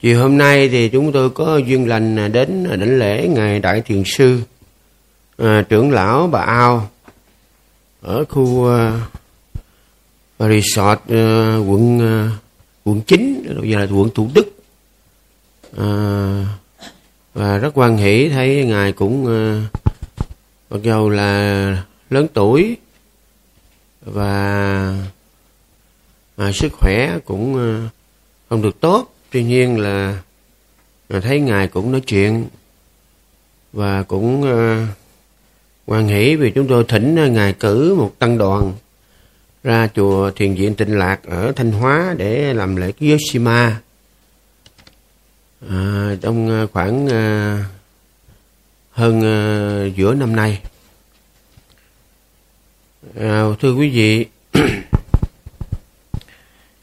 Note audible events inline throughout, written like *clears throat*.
Chiều hôm nay thì chúng tôi có duyên lành đến đảnh lễ Ngài Đại Thiền Sư, à, trưởng lão Bà Ao, ở khu à, resort à, quận à, quận 9, bây giờ là quận Thủ Đức. À, và rất quan hỷ thấy Ngài cũng à, mặc dù là lớn tuổi và à, sức khỏe cũng à, không được tốt tuy nhiên là à, thấy ngài cũng nói chuyện và cũng à, hoan quan hỷ vì chúng tôi thỉnh à, ngài cử một tăng đoàn ra chùa thiền viện tịnh lạc ở thanh hóa để làm lễ Yoshima à, trong khoảng à, hơn à, giữa năm nay. À, thưa quý vị *clears throat*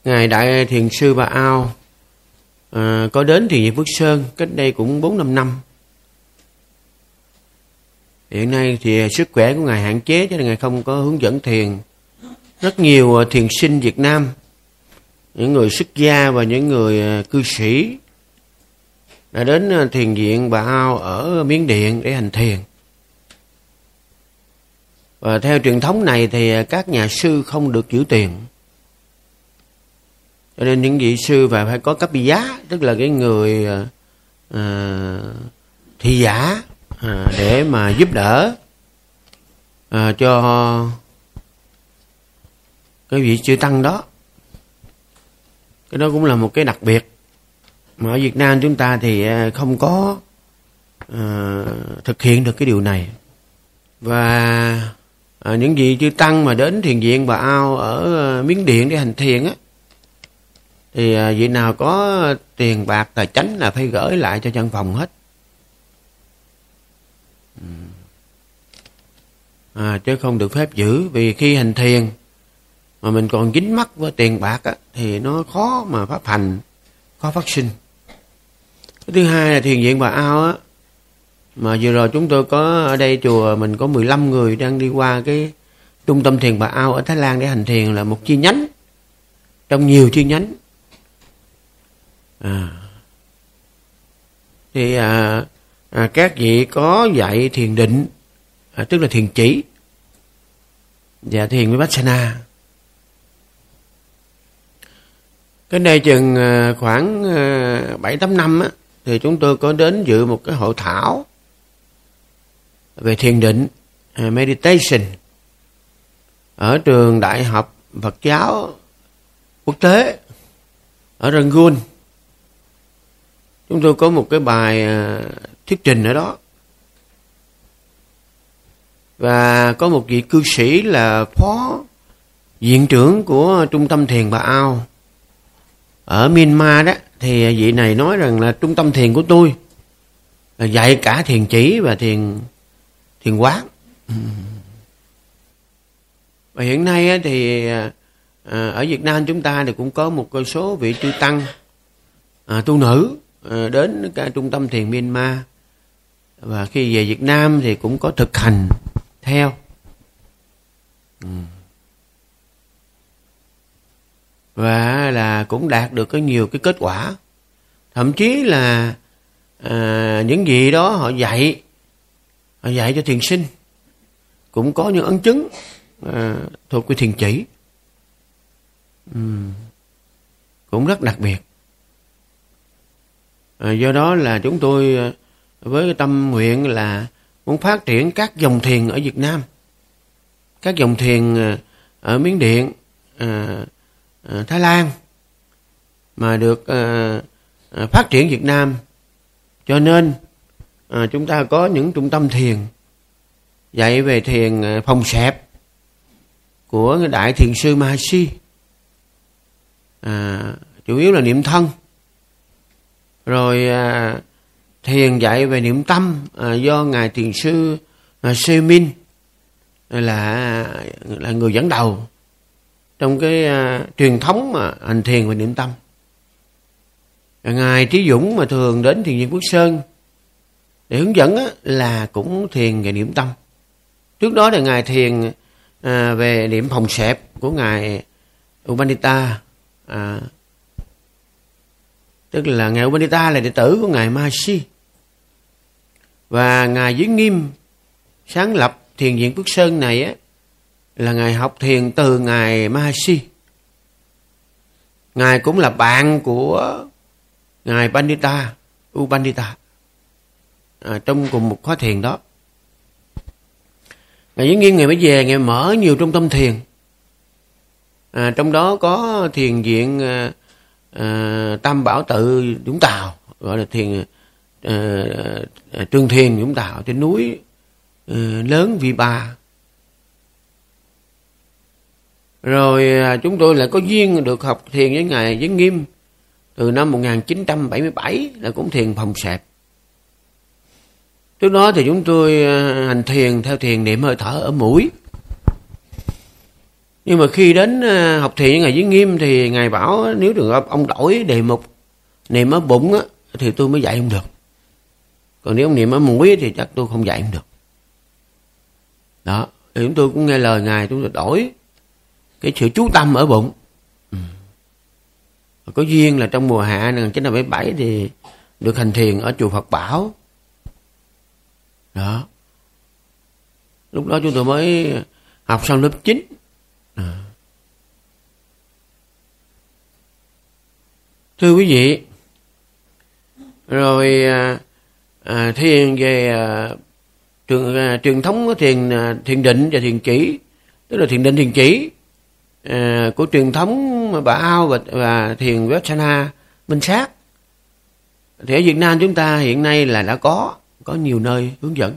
ngài đại thiền sư bà ao à, có đến thì viện phước sơn cách đây cũng bốn năm năm. Hiện nay thì sức khỏe của ngài hạn chế cho nên ngài không có hướng dẫn thiền. Rất nhiều à, thiền sinh việt nam những người xuất gia và những người à, cư sĩ đã đến à, thiền viện bà ao ở miến điện để hành thiền. Và theo truyền thống này thì các nhà sư không được giữ tiền cho nên những vị sư phải phải có cấp giá tức là cái người à, à, thị giả à, để mà giúp đỡ à, cho cái vị chư tăng đó. Cái đó cũng là một cái đặc biệt. Mà ở Việt Nam chúng ta thì à, không có à, thực hiện được cái điều này. Và à, những vị chư tăng mà đến thiền viện bà ao ở à, miến điện để hành thiền á thì à, vị nào có tiền bạc tài chánh là phải gửi lại cho dân phòng hết. Ừ. À, chứ không được phép giữ vì khi hành thiền mà mình còn dính mắc với tiền bạc á, thì nó khó mà pháp hành khó phát sinh. Cái thứ hai là thiền viện bà ao á mà vừa rồi chúng tôi có ở đây chùa mình có 15 người đang đi qua cái trung tâm thiền bà ao ở Thái Lan để hành thiền là một chi nhánh trong nhiều chi nhánh à. thì à, à, các vị có dạy thiền định à, tức là thiền chỉ. Và thiền vipassana. Cái đây chừng à, khoảng à, bảy tám năm á, thì chúng tôi có đến dự một cái hội thảo về thiền định à, meditation ở trường đại học Phật giáo quốc tế ở Rangoon chúng tôi có một cái bài à, thuyết trình ở đó. Và có một vị cư sĩ là phó viện trưởng của trung tâm thiền bà ao. Ở Myanmar đó thì vị này nói rằng là trung tâm thiền của tôi là dạy cả thiền chỉ và thiền thiền quán. Và hiện nay thì à, ở Việt Nam chúng ta thì cũng có một số vị chư tăng à, tu nữ. Ờ, đến cả trung tâm thiền Myanmar. Và khi về Việt Nam thì cũng có thực hành theo. Ừ. Và là cũng đạt được có nhiều cái kết quả. Thậm chí là à, những gì đó họ dạy họ dạy cho thiền sinh. Cũng có những ấn chứng à, thuộc về thiền chỉ. Ừ. cũng rất đặc biệt à, do đó là chúng tôi à, với tâm nguyện là muốn phát triển các dòng thiền ở Việt Nam. Các dòng thiền à, ở Miến Điện à, à, Thái Lan mà được à, à, phát triển Việt Nam. Cho nên à, chúng ta có những trung tâm thiền dạy về thiền à, phòng xẹp của đại thiền sư Mahasi à, chủ yếu là niệm thân rồi à, thiền dạy về niệm tâm à, do ngài thiền sư à, Sê Minh à, là là người dẫn đầu trong cái à, truyền thống mà hành thiền và niệm tâm. À, ngài Trí Dũng mà thường đến thiền viện Quốc Sơn để hướng dẫn á, là cũng thiền về niệm tâm. Trước đó là ngài thiền à, về niệm phòng xẹp của ngài Upanita à, tức là ngài Upanita là đệ tử của ngài Mahasi. Và ngài Giới Nghiêm sáng lập thiền viện Phước Sơn này á là ngài học thiền từ ngài Mahasi. Ngài cũng là bạn của ngài Pandita Upandita à, trong cùng một khóa thiền đó. Ngài Giới Nghiêm ngày mới về ngài mở nhiều trung tâm thiền. À, trong đó có thiền viện à, à, Tam Bảo Tự Vũng Tàu gọi là thiền à, Trường Thiền Vũng Tàu trên núi à, lớn Vi Ba rồi à, chúng tôi lại có duyên được học thiền với ngài với Nghiêm từ năm 1977 là cũng thiền phòng sẹp. Trước đó thì chúng tôi à, hành thiền theo thiền niệm hơi thở ở mũi nhưng mà khi đến ờ, học thiện với ngài Giới Nghiêm thì ngài bảo nếu trường hợp ông đổi đề mục niệm ở bụng á, thì tôi mới dạy ông được. Còn nếu ông niệm ở mũi thì chắc tôi không dạy ông được. Đó thì chúng tôi cũng nghe lời ngài chúng tôi đổi cái sự chú tâm ở bụng. Ừ. có duyên là trong mùa hạ năm 1977 thì được hành thiền ở chùa Phật Bảo. Đó. Lúc đó chúng tôi mới học xong lớp 9 à. thưa quý vị rồi à, à, thiền về à, truyền à, truyền thống của thiền à, thiền định và thiền chỉ tức là thiền định thiền chỉ à, của truyền thống bà ao và, và thiền Vipassana minh sát thì ở Việt Nam chúng ta hiện nay là đã có có nhiều nơi hướng dẫn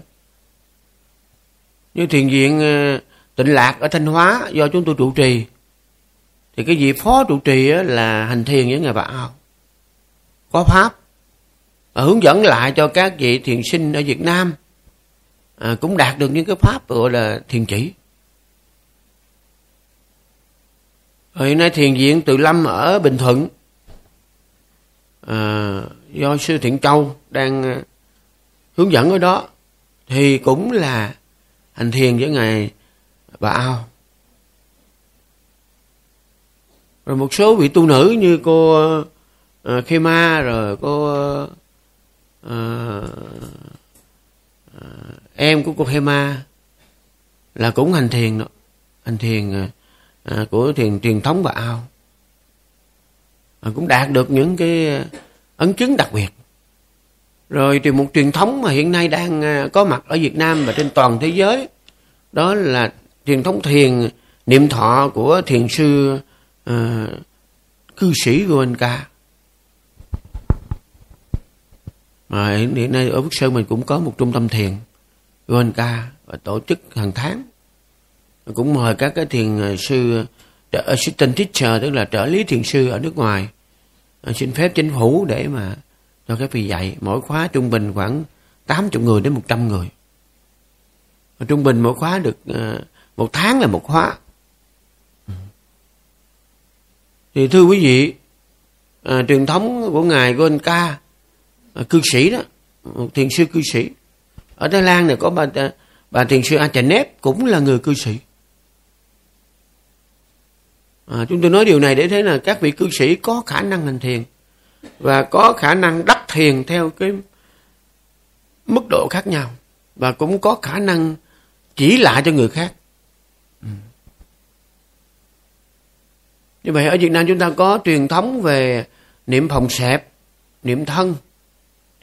như thiền viện à, tịnh lạc ở thanh hóa do chúng tôi trụ trì. Thì cái vị phó trụ trì là hành thiền với ngài bà ao có pháp. Và hướng dẫn lại cho các vị thiền sinh ở việt nam à, cũng đạt được những cái pháp gọi là thiền chỉ. Hiện nay thiền viện Từ lâm ở bình thuận à, do sư thiện châu đang à, hướng dẫn ở đó thì cũng là hành thiền với ngài và ao. Rồi một số vị tu nữ như cô uh, khê ma rồi cô uh, uh, em của cô khê ma là cũng hành thiền đó hành thiền uh, của thiền truyền thống và ao. Uh, cũng đạt được những cái ấn chứng đặc biệt. Rồi thì một truyền thống mà hiện nay đang có mặt ở Việt Nam và trên toàn thế giới đó là truyền thống thiền niệm thọ của thiền sư uh, cư sĩ Goenka. Mà hiện nay ở Phước Sơn mình cũng có một trung tâm thiền Goenka và tổ chức hàng tháng. Cũng mời các cái thiền sư assistant teacher tức là trợ lý thiền sư ở nước ngoài ờ, xin phép chính phủ để mà cho các vị dạy. Mỗi khóa trung bình khoảng 80 người đến 100 người. Trung bình mỗi khóa được uh, một tháng là một khóa ừ. thì thưa quý vị à, truyền thống của ngài của anh à, cư sĩ đó một thiền sư cư sĩ ở Thái Lan này có bà à, bà thiền sư Achanep cũng là người cư sĩ. À, chúng tôi nói điều này để thấy là các vị cư sĩ có khả năng hành thiền và có khả năng đắc thiền theo cái mức độ khác nhau và cũng có khả năng chỉ lại cho người khác. Như vậy ở Việt Nam chúng ta có truyền thống về niệm phòng xẹp niệm thân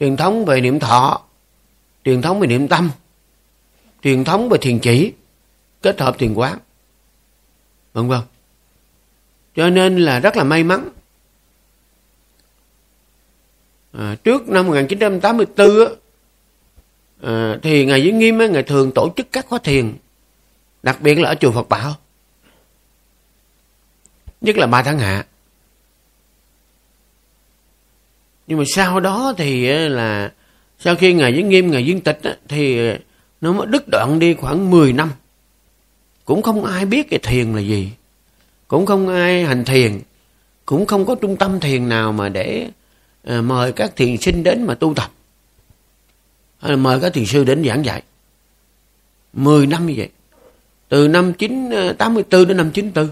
truyền thống về niệm thọ truyền thống về niệm tâm truyền thống về thiền chỉ kết hợp thiền quán vân vân. Cho nên là rất là may mắn. À, trước năm 1984 á, à, thì ngài Giới Nghiêm á, ngài thường tổ chức các khóa thiền đặc biệt là ở chùa Phật Bảo nhất là ba tháng hạ. Nhưng mà sau đó thì là sau khi ngài giới nghiêm ngài viên tịch thì ờ, nó mới đứt đoạn đi khoảng 10 năm. Cũng không ai biết cái thiền là gì. Cũng không ai hành thiền. Cũng không có trung tâm thiền nào mà để à, mời các thiền sinh đến mà tu tập. Hay là mời các thiền sư đến giảng dạy. 10 năm như vậy. Từ năm 984 ờ, đến năm 94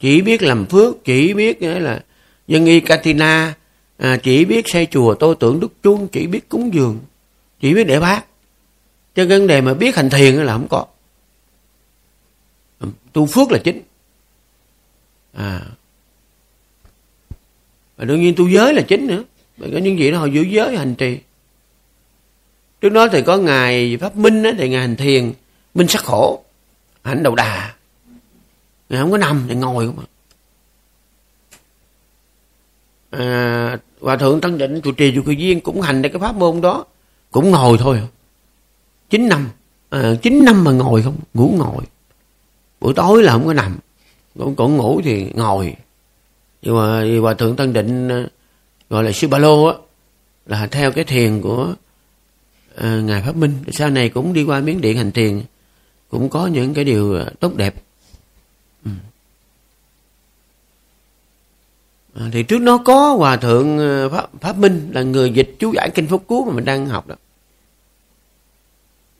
chỉ biết làm phước chỉ biết nghĩa là dân y Katina à, chỉ biết xây chùa tô tưởng đức chuông chỉ biết cúng dường chỉ biết để bác cho cái vấn đề mà biết hành thiền là không có. Tu phước là chính. À. Và đương nhiên tu giới là chính nữa. Bởi có những gì đó họ giữ giới hành trì. Trước đó thì có ngài pháp minh á, thì ngài hành thiền minh sắc khổ hành đầu đà ngài không có nằm thì ngồi không à, à hòa thượng tân định trụ trì trụ kỳ viên cũng hành cái pháp môn đó. Cũng ngồi thôi à. chín năm. À, chín năm mà ngồi không ngủ ngồi. Buổi tối là không có nằm. Còn, còn ngủ thì ngồi. Nhưng mà hòa thượng tân định à, gọi là sư ba lô á là theo cái thiền của à, ngài pháp minh. Sau này cũng đi qua miến điện hành thiền. Cũng có những cái điều tốt đẹp ừ. à, thì trước nó có hòa thượng ờ, pháp, pháp minh là người dịch chú giải kinh pháp cú mà mình đang học đó.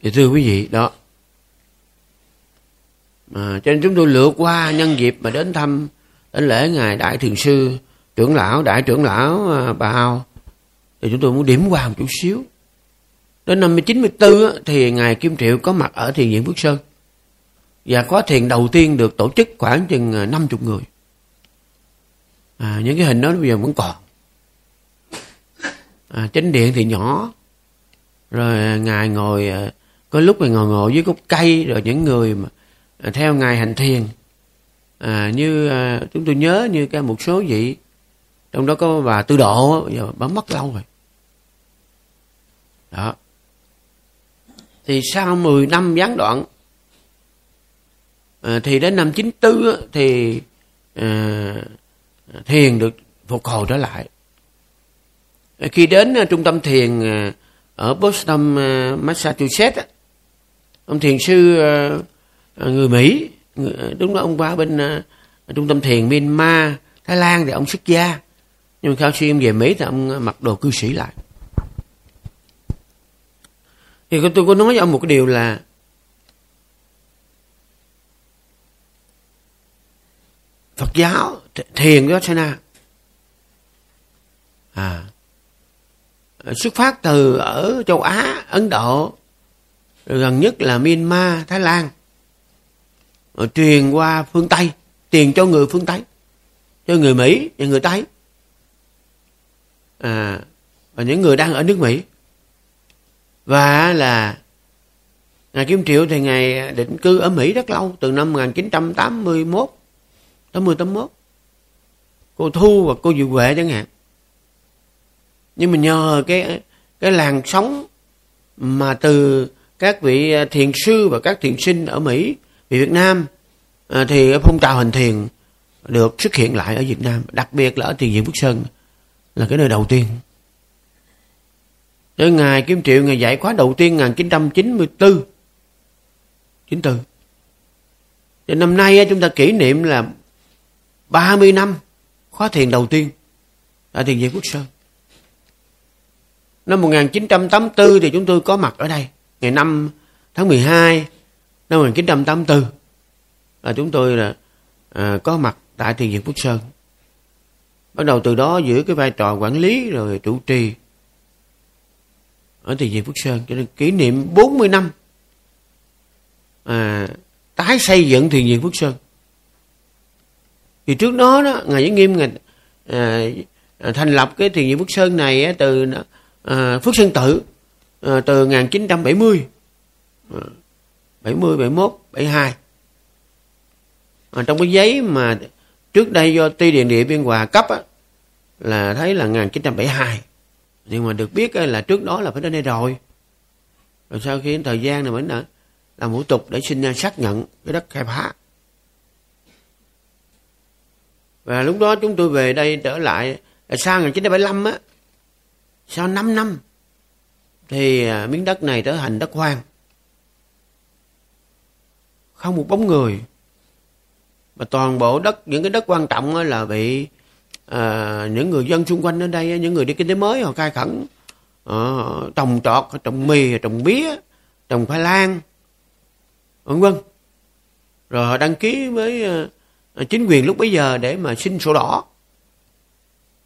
Thì thưa quý vị đó. À, cho nên chúng tôi lựa qua nhân dịp mà đến thăm đến lễ ngài đại thiền sư trưởng lão đại trưởng lão à, bà hao thì chúng tôi muốn điểm qua một chút xíu. Đến năm 1994 thì ngài Kim Triệu có mặt ở thiền viện Phước Sơn và khóa thiền đầu tiên được tổ chức khoảng chừng à, 50 người. À, những cái hình đó bây giờ vẫn còn. À, chánh điện thì nhỏ. Rồi à, ngài ngồi à, có lúc thì ngồi ngồi với gốc cây rồi những người mà theo ngài hành thiền. À, như à, chúng tôi nhớ như cái một số vị. Trong đó có bà tư độ giờ bà mất lâu rồi. Đó. Thì sau 10 năm gián đoạn à, thì đến năm 94 thì à, thiền được phục hồi trở lại. Ờ, khi đến à, trung tâm thiền à, ở Boston, à, Massachusetts ông thiền sư à, người Mỹ đúng là ông qua bên à, trung tâm thiền Myanmar Thái Lan thì ông xuất gia. Nhưng mà khi ông về Mỹ thì ông mặc đồ cư sĩ lại. Thì tôi có nói với ông một cái điều là Phật giáo thiền Vipassana à. Xuất phát từ ở châu Á Ấn Độ gần nhất là Myanmar Thái Lan. Rồi truyền qua phương Tây tiền cho người phương Tây cho người Mỹ và người Tây. À, và những người đang ở nước Mỹ. Và là Ngài Kim Triệu thì Ngài định cư ở Mỹ rất lâu, từ năm 1981, 80 81. Cô Thu và cô Diệu Huệ chẳng hạn. Nhưng mà nhờ cái cái làn sóng mà từ các vị thiền sư và các thiền sinh ở Mỹ, về Việt Nam à, thì phong trào hành thiền được xuất hiện lại ở Việt Nam, đặc biệt là ở thiền viện Phước Sơn là cái nơi đầu tiên tới ngày Kim Triệu ngày dạy khóa đầu tiên 1994 94 Thì năm nay chúng ta kỷ niệm là 30 năm khóa thiền đầu tiên tại thiền viện Quốc Sơn. Năm 1984 thì chúng tôi có mặt ở đây. Ngày 5 tháng 12 năm 1984 là chúng tôi là à, có mặt tại thiền viện Quốc Sơn. Bắt đầu từ đó giữ cái vai trò quản lý rồi chủ trì ở thiền viện Phước Sơn cho nên kỷ niệm 40 năm à, tái xây dựng thiền viện Phước Sơn thì trước đó đó ngài Giới Nghiêm ngài à, à, thành lập cái thiền viện Phước Sơn này á, từ à, Phước Sơn Tự à, từ 1970 à, 70 71 72 à, trong cái giấy mà trước đây do ti điện địa biên hòa cấp á, là thấy là 1972 nhưng mà được biết là trước đó là phải đến đây rồi. Rồi sau khi thời gian này mới là làm thủ tục để xin à, xác nhận cái đất khai phá và lúc đó chúng tôi về đây trở lại à, sau 1975 á sau 5 năm thì à, miếng đất này trở thành đất hoang. Không một bóng người. Mà toàn bộ đất những cái đất quan trọng là bị à, những người dân xung quanh ở đây những người đi kinh tế mới họ khai khẩn. À, trồng trọt trồng mì trồng mía trồng khoai lang vân vân. Rồi họ đăng ký với à, À, chính quyền lúc bấy giờ để mà xin sổ đỏ.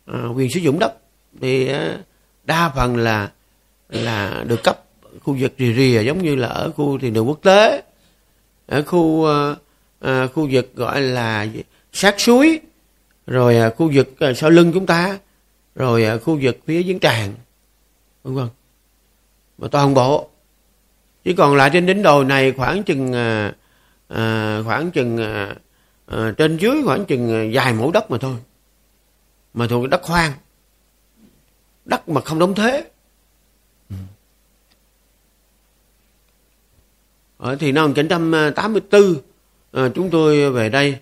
À, quyền sử dụng đất thì à, đa phần là là được cấp khu vực rìa rìa à, giống như là ở khu thị đường quốc tế ở khu à, khu vực gọi là sát suối rồi à, khu vực à, sau lưng chúng ta rồi à, khu vực phía giếng tràn vân vân. Mà toàn bộ. Chỉ còn lại trên đỉnh đồi này khoảng chừng à, à, khoảng chừng à, à, trên dưới khoảng chừng dài vài mẫu đất mà thôi. Mà thuộc đất hoang, đất mà không đóng thế. Ở thì năm 1984 à, chúng tôi về đây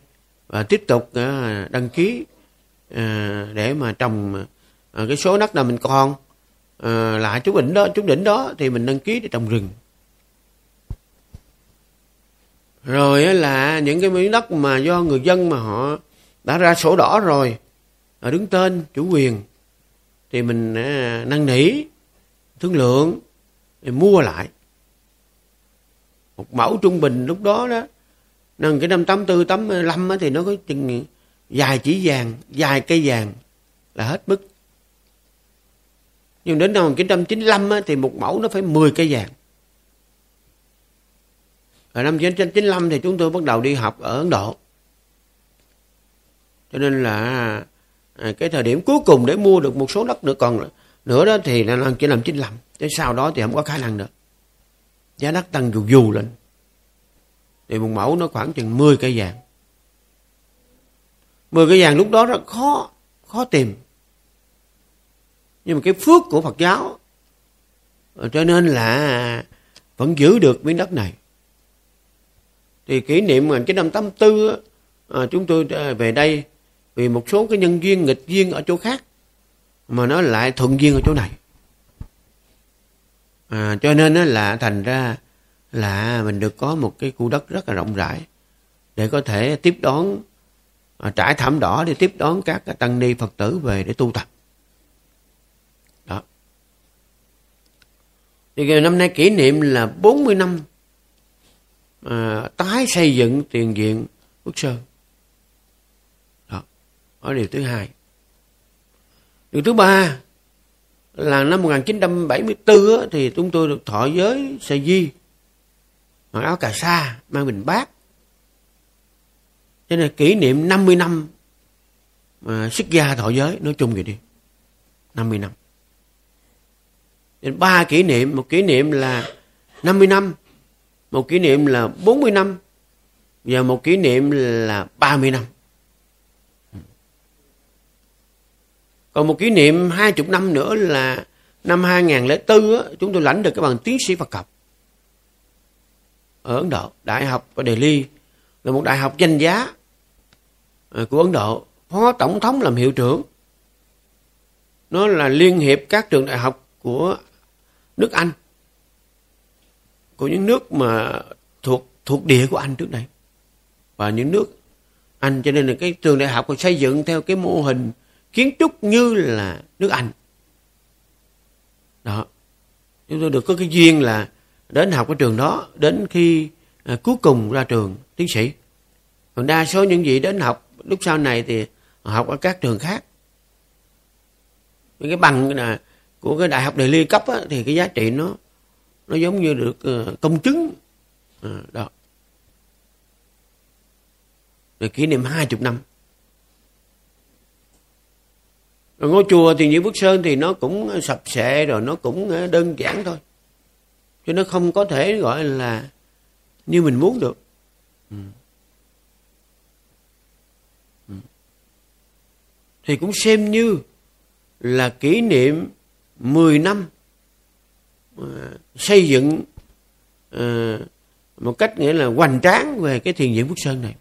và tiếp tục à, đăng ký à, để mà trồng à, cái số đất nào mình còn à, lại chú đỉnh đó chú đỉnh đó thì mình đăng ký để trồng rừng rồi là những cái miếng đất mà do người dân mà họ đã ra sổ đỏ rồi à, đứng tên chủ quyền, thì mình à, năn nỉ, thương lượng thì mua lại. Một mẫu trung bình lúc đó đó năm cái năm tám tư, tám năm thì nó có chừng dài chỉ vàng dài cây vàng là hết mức. Nhưng đến năm 1995 thì một mẫu nó phải 10 cây vàng. Và năm 1995 thì chúng tôi bắt đầu đi học ở Ấn Độ. Cho nên là à, cái thời điểm cuối cùng để mua được một số đất nữa, còn nữa đó thì là năm 1995 chứ sau đó thì không có khả năng nữa. Giá đất tăng dù dù lên. Thì một mẫu nó khoảng chừng 10 cây vàng. 10 cây vàng lúc đó rất khó khó tìm. Nhưng mà cái phước của Phật giáo, cho nên là vẫn giữ được miếng đất này thì kỷ niệm 1984 à, chúng tôi à, về đây vì một số cái nhân duyên nghịch duyên ở chỗ khác mà nó lại thuận duyên ở chỗ này. À, cho nên là thành ra là mình được có một cái khu đất rất là rộng rãi để có thể tiếp đón à, trải thảm đỏ để tiếp đón các tăng ni phật tử về để tu tập. Đó. Thì năm nay kỷ niệm là 40 năm à, tái xây dựng tiền viện Phước Sơn. Đó ở điều thứ hai. Điều thứ ba là năm 1974 thì chúng tôi được thọ giới sa di mặc áo cà sa mang bình bát. Cho nên kỷ niệm 50 năm mà xuất gia thọ giới nói chung vậy đi. 50 năm. Nên ba kỷ niệm một kỷ niệm là 50 năm một kỷ niệm là 40 năm và một kỷ niệm là 30 năm còn một kỷ niệm 20 năm nữa là năm 2004 á, chúng tôi lãnh được cái bằng tiến sĩ Phật học ở Ấn Độ, Đại học ở Delhi là một đại học danh giá à, của Ấn Độ, phó tổng thống làm hiệu trưởng. Nó là liên hiệp các trường đại học của nước Anh, của những nước mà thuộc thuộc địa của Anh trước đây và những nước Anh cho nên là cái trường đại học còn xây dựng theo cái mô hình kiến trúc như là nước Anh. Đó. Chúng tôi được có cái duyên là đến học cái trường đó đến khi à, cuối cùng ra trường tiến sĩ còn đa số những vị đến học lúc sau này thì học ở các trường khác cái bằng là của cái đại học đại liên cấp á, thì cái giá trị nó nó giống như được uh, công chứng. À, đó. Rồi kỷ niệm hai chục năm. Rồi ngôi chùa thì như Phước Sơn thì nó cũng sập sệ rồi nó cũng à, đơn giản thôi. Cho nó không có thể gọi là như mình muốn được. Ừ. Ừ. thì cũng xem như là kỷ niệm 10 năm Ờ, xây dựng ờ, một cách nghĩa là hoành tráng về cái thiền viện Phước Sơn này.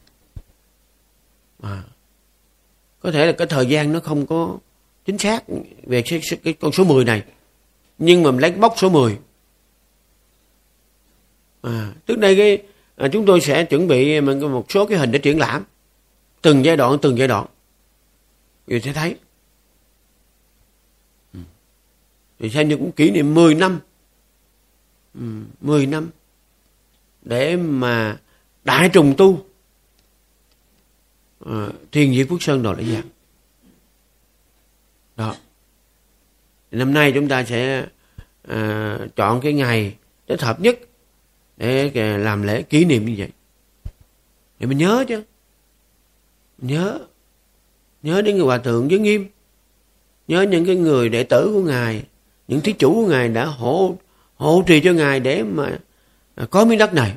À, có thể là cái thời gian nó không có chính xác về cái, cái con số 10 này nhưng mà mình lấy bóc số 10 à, trước đây cái à, chúng tôi sẽ chuẩn bị một số cái hình để triển lãm từng giai đoạn từng giai đoạn. Người sẽ thấy. Ừ. Thì xem như cũng kỷ niệm 10 năm Ừ, 10 năm để mà đại trùng tu. Ờ, à, thiền diệt quốc sơn đồ để dạng đó. Năm nay chúng ta sẽ à, chọn cái ngày thích hợp nhất để ờ, làm lễ kỷ niệm như vậy. Để mình nhớ chứ. Nhớ. Nhớ đến người hòa thượng giới nghiêm. Nhớ những cái người đệ tử của ngài những thí chủ của ngài đã hỗ hộ trì cho ngài để mà à, có miếng đất này.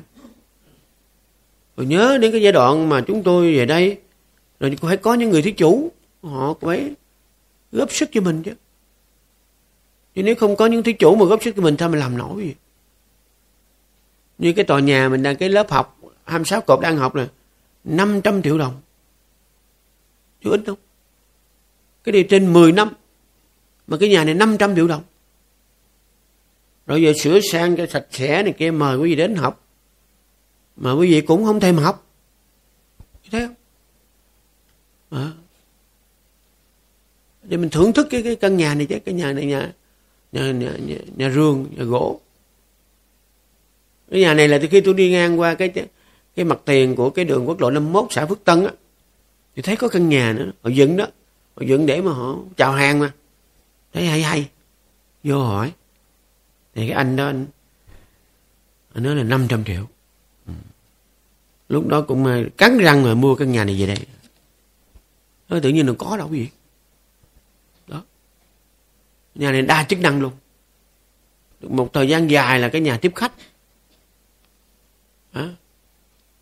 Rồi nhớ đến cái giai đoạn mà chúng tôi về đây, rồi phải có những người thí chủ, họ phải góp sức cho mình chứ. Chứ nếu không có những thí chủ mà góp sức cho mình, sao mình làm nổi? Gì như cái tòa nhà mình đang, cái lớp học 26 cột đang học là 500 triệu đồng. Chứ ít đâu cái điều trên 10 năm, mà cái nhà này 500 triệu đồng rồi giờ sửa sang cho sạch sẽ này kia mời quý vị đến học. Mà quý vị cũng không thèm học. Thế không? À. để mình thưởng thức cái, cái căn nhà này chứ cái nhà này nhà nhà, nhà, nhà, nhà rương nhà gỗ. Cái nhà này là từ khi tôi đi ngang qua cái cái mặt tiền của cái đường quốc lộ 51 xã Phước Tân á. Thì thấy có căn nhà nữa họ dựng đó. Họ dựng để mà họ chào hàng mà. Thấy hay hay. Vô hỏi thì cái anh đó anh, anh nói là 500 triệu. Ừ. Lúc đó cũng à, cắn răng mà mua căn nhà này về đây. Nó tự nhiên nó có đâu cái gì. Đó. Nhà này đa chức năng luôn. Một thời gian dài là cái nhà tiếp khách. Đó.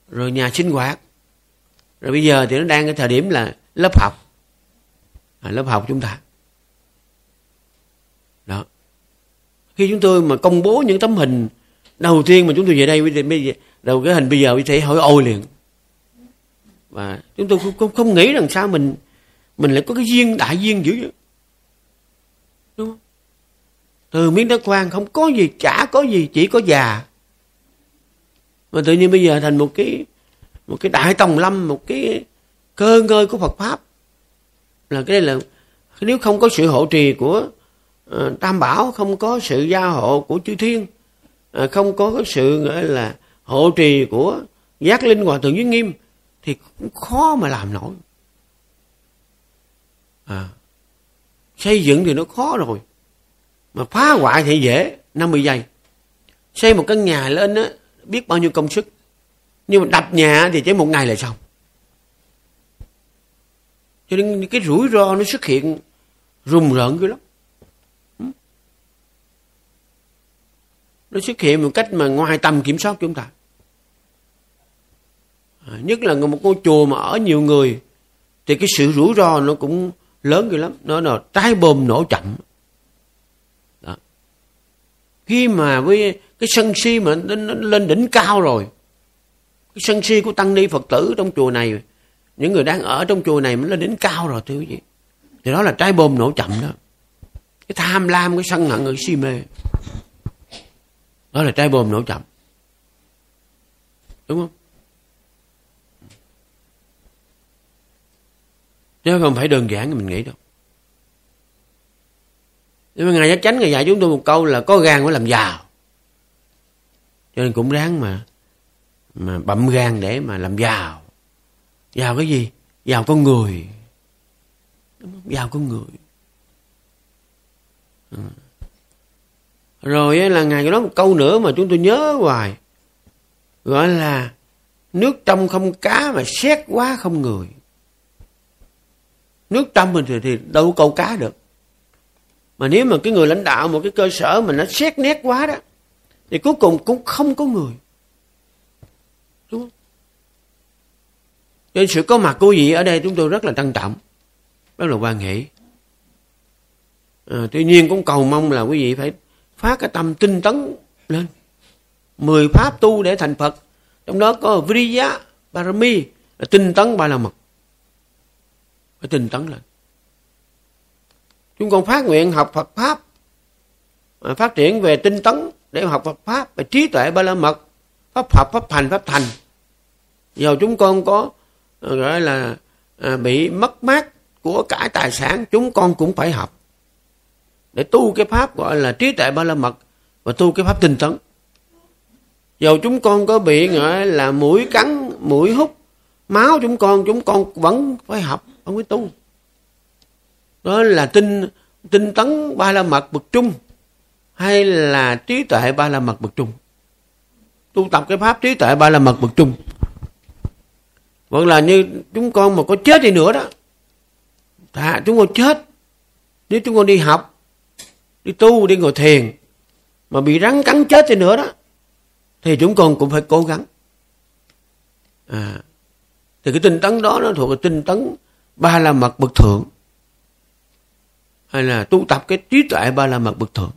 rồi nhà sinh hoạt. Rồi bây giờ thì nó đang cái thời điểm là lớp học. À, lớp học chúng ta. Đó khi chúng tôi mà công bố những tấm hình đầu tiên mà chúng tôi về đây bây giờ đầu cái hình bây giờ thể hỏi ôi liền. Và chúng tôi không, không, không nghĩ rằng sao mình mình lại có cái duyên đại duyên dữ vậy đúng không? Từ miếng đất quan không có gì chả có gì chỉ có già. Mà tự nhiên bây giờ thành một cái một cái đại tòng lâm một cái cơ ngơi của Phật pháp. Là cái đây là nếu không có sự hộ trì của Ờ, Tam Bảo không có sự gia hộ của chư Thiên. Ờ, không có sự gọi là hộ trì của giác linh hòa thượng giới nghiêm thì cũng khó mà làm nổi. À, xây dựng thì nó khó rồi mà phá hoại thì dễ 50 giây. Xây một căn nhà lên á biết bao nhiêu công sức nhưng mà đập nhà thì chỉ một ngày là xong. Cho nên cái rủi ro nó xuất hiện rùng rợn cái lắm. Nó xuất hiện một cách mà ngoài tầm kiểm soát chúng ta. À, nhất là một ngôi chùa mà ở nhiều người thì cái sự rủi ro nó cũng lớn cái lắm. Nó là trái bom nổ chậm. Đó. khi mà với cái sân si mà nó, nó lên đỉnh cao rồi cái sân si của tăng ni phật tử trong chùa này những người đang ở trong chùa này mới lên đỉnh cao rồi thưa quý vị. Thì đó là trái bom nổ chậm đó. Cái tham lam cái sân hận cái si mê đó là trái bom nổ chậm. Đúng không? Chứ không phải đơn giản như mình nghĩ đâu. Nhưng mà ngài giáo chánh ngài dạy chúng tôi một câu là có gan mới làm giàu. Cho nên cũng ráng mà mà bậm gan để mà làm giàu. Giàu cái gì? Giàu con người. Giàu con người. Ừ rồi là ngài nói một câu nữa mà chúng tôi nhớ hoài. Gọi là nước trong không cá mà xét quá không người. Nước trong mình thì, thì đâu câu cá được. Mà nếu mà cái người lãnh đạo một cái cơ sở mà nó xét nét quá đó thì cuối cùng cũng không có người. Đúng không? Cho nên sự có mặt của vị ở đây chúng tôi rất là trân trọng. Rất là quan hệ à, tuy nhiên cũng cầu mong là quý vị phải phát cái tâm tinh tấn lên. Mười pháp tu để thành phật. Trong đó có Vriya Parami, là tinh tấn ba la mật. Phải tinh tấn lên. Chúng con phát nguyện học Phật pháp à, phát triển về tinh tấn để học Phật pháp và trí tuệ ba la mật. Pháp học, pháp thành pháp thành. Giờ chúng con có, gọi là à, bị mất mát của cải tài sản, chúng con cũng phải học để tu cái pháp gọi là trí tuệ ba la mật và tu cái pháp tinh tấn. Dầu chúng con có bị gọi là mũi cắn, mũi hút, máu chúng con chúng con vẫn phải học, vẫn phải tu. Đó là tinh tinh tấn ba la mật bậc trung, hay là trí tuệ ba la mật bậc trung. Tu tập cái pháp trí tuệ ba la mật bậc trung. Vẫn là như chúng con mà có chết đi nữa đó. Thà chúng con chết, nếu chúng con đi học đi tu đi ngồi thiền mà bị rắn cắn chết thì nữa đó. Thì chúng con cũng phải cố gắng. À, thì cái tinh tấn đó nó thuộc về tinh tấn ba la mật bậc thượng hay là tu tập cái trí tuệ ba la mật bậc thượng.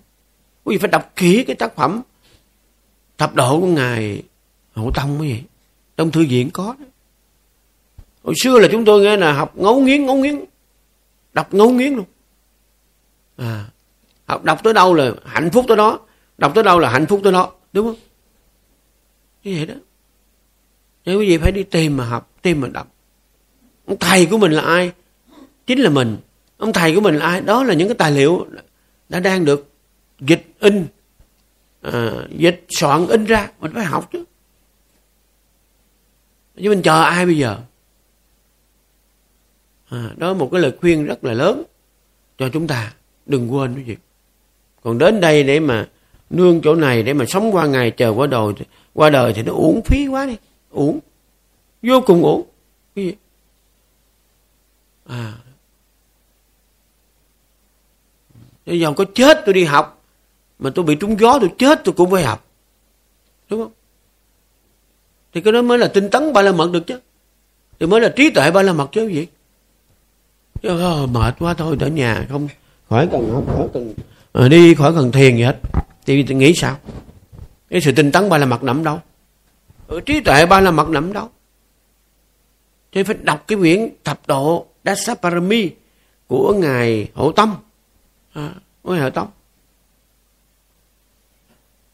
Quý vị phải đọc kỹ cái tác phẩm thập độ của ngài hậu tông cái gì trong thư viện có đó. Hồi xưa là chúng tôi nghe là học ngấu nghiến ngấu nghiến đọc ngấu nghiến luôn. À học đọc tới đâu là hạnh phúc tới đó. Đọc tới đâu là hạnh phúc tới đó đúng không? Như vậy đó. Nên quý vị phải đi tìm mà học tìm mà đọc. Ông thầy của mình là ai? Chính là mình. Ông thầy của mình là ai? Đó là những cái tài liệu đã đang được dịch in à, dịch soạn in ra. Mình phải học chứ. Chứ mình chờ ai bây giờ? À, đó là một cái lời khuyên rất là lớn cho chúng ta. Đừng quên cái việc còn đến đây để mà nương chỗ này để mà sống qua ngày chờ qua đời qua đời thì nó uổng phí quá đi. Uổng. Vô cùng uổng. Cái gì? À. Bây giờ có chết tôi đi học mà tôi bị trúng gió tôi chết tôi cũng phải học. Đúng không? Thì cái đó mới là tinh tấn ba la mật được chứ. Thì mới là trí tuệ ba la mật chứ gì? Chứ oh, mệt quá thôi ở nhà không khỏi cần học khỏi cần Ờ, đi khỏi cần thiền gì hết. Thì, nghĩ sao? Cái sự tinh tấn ba la mật nằm đâu? Ở trí tuệ ba la mật nằm đâu? Cho phải đọc cái quyển thập độ Dasaparami của ngài Hậu Tâm à, của ngài Hậu Tâm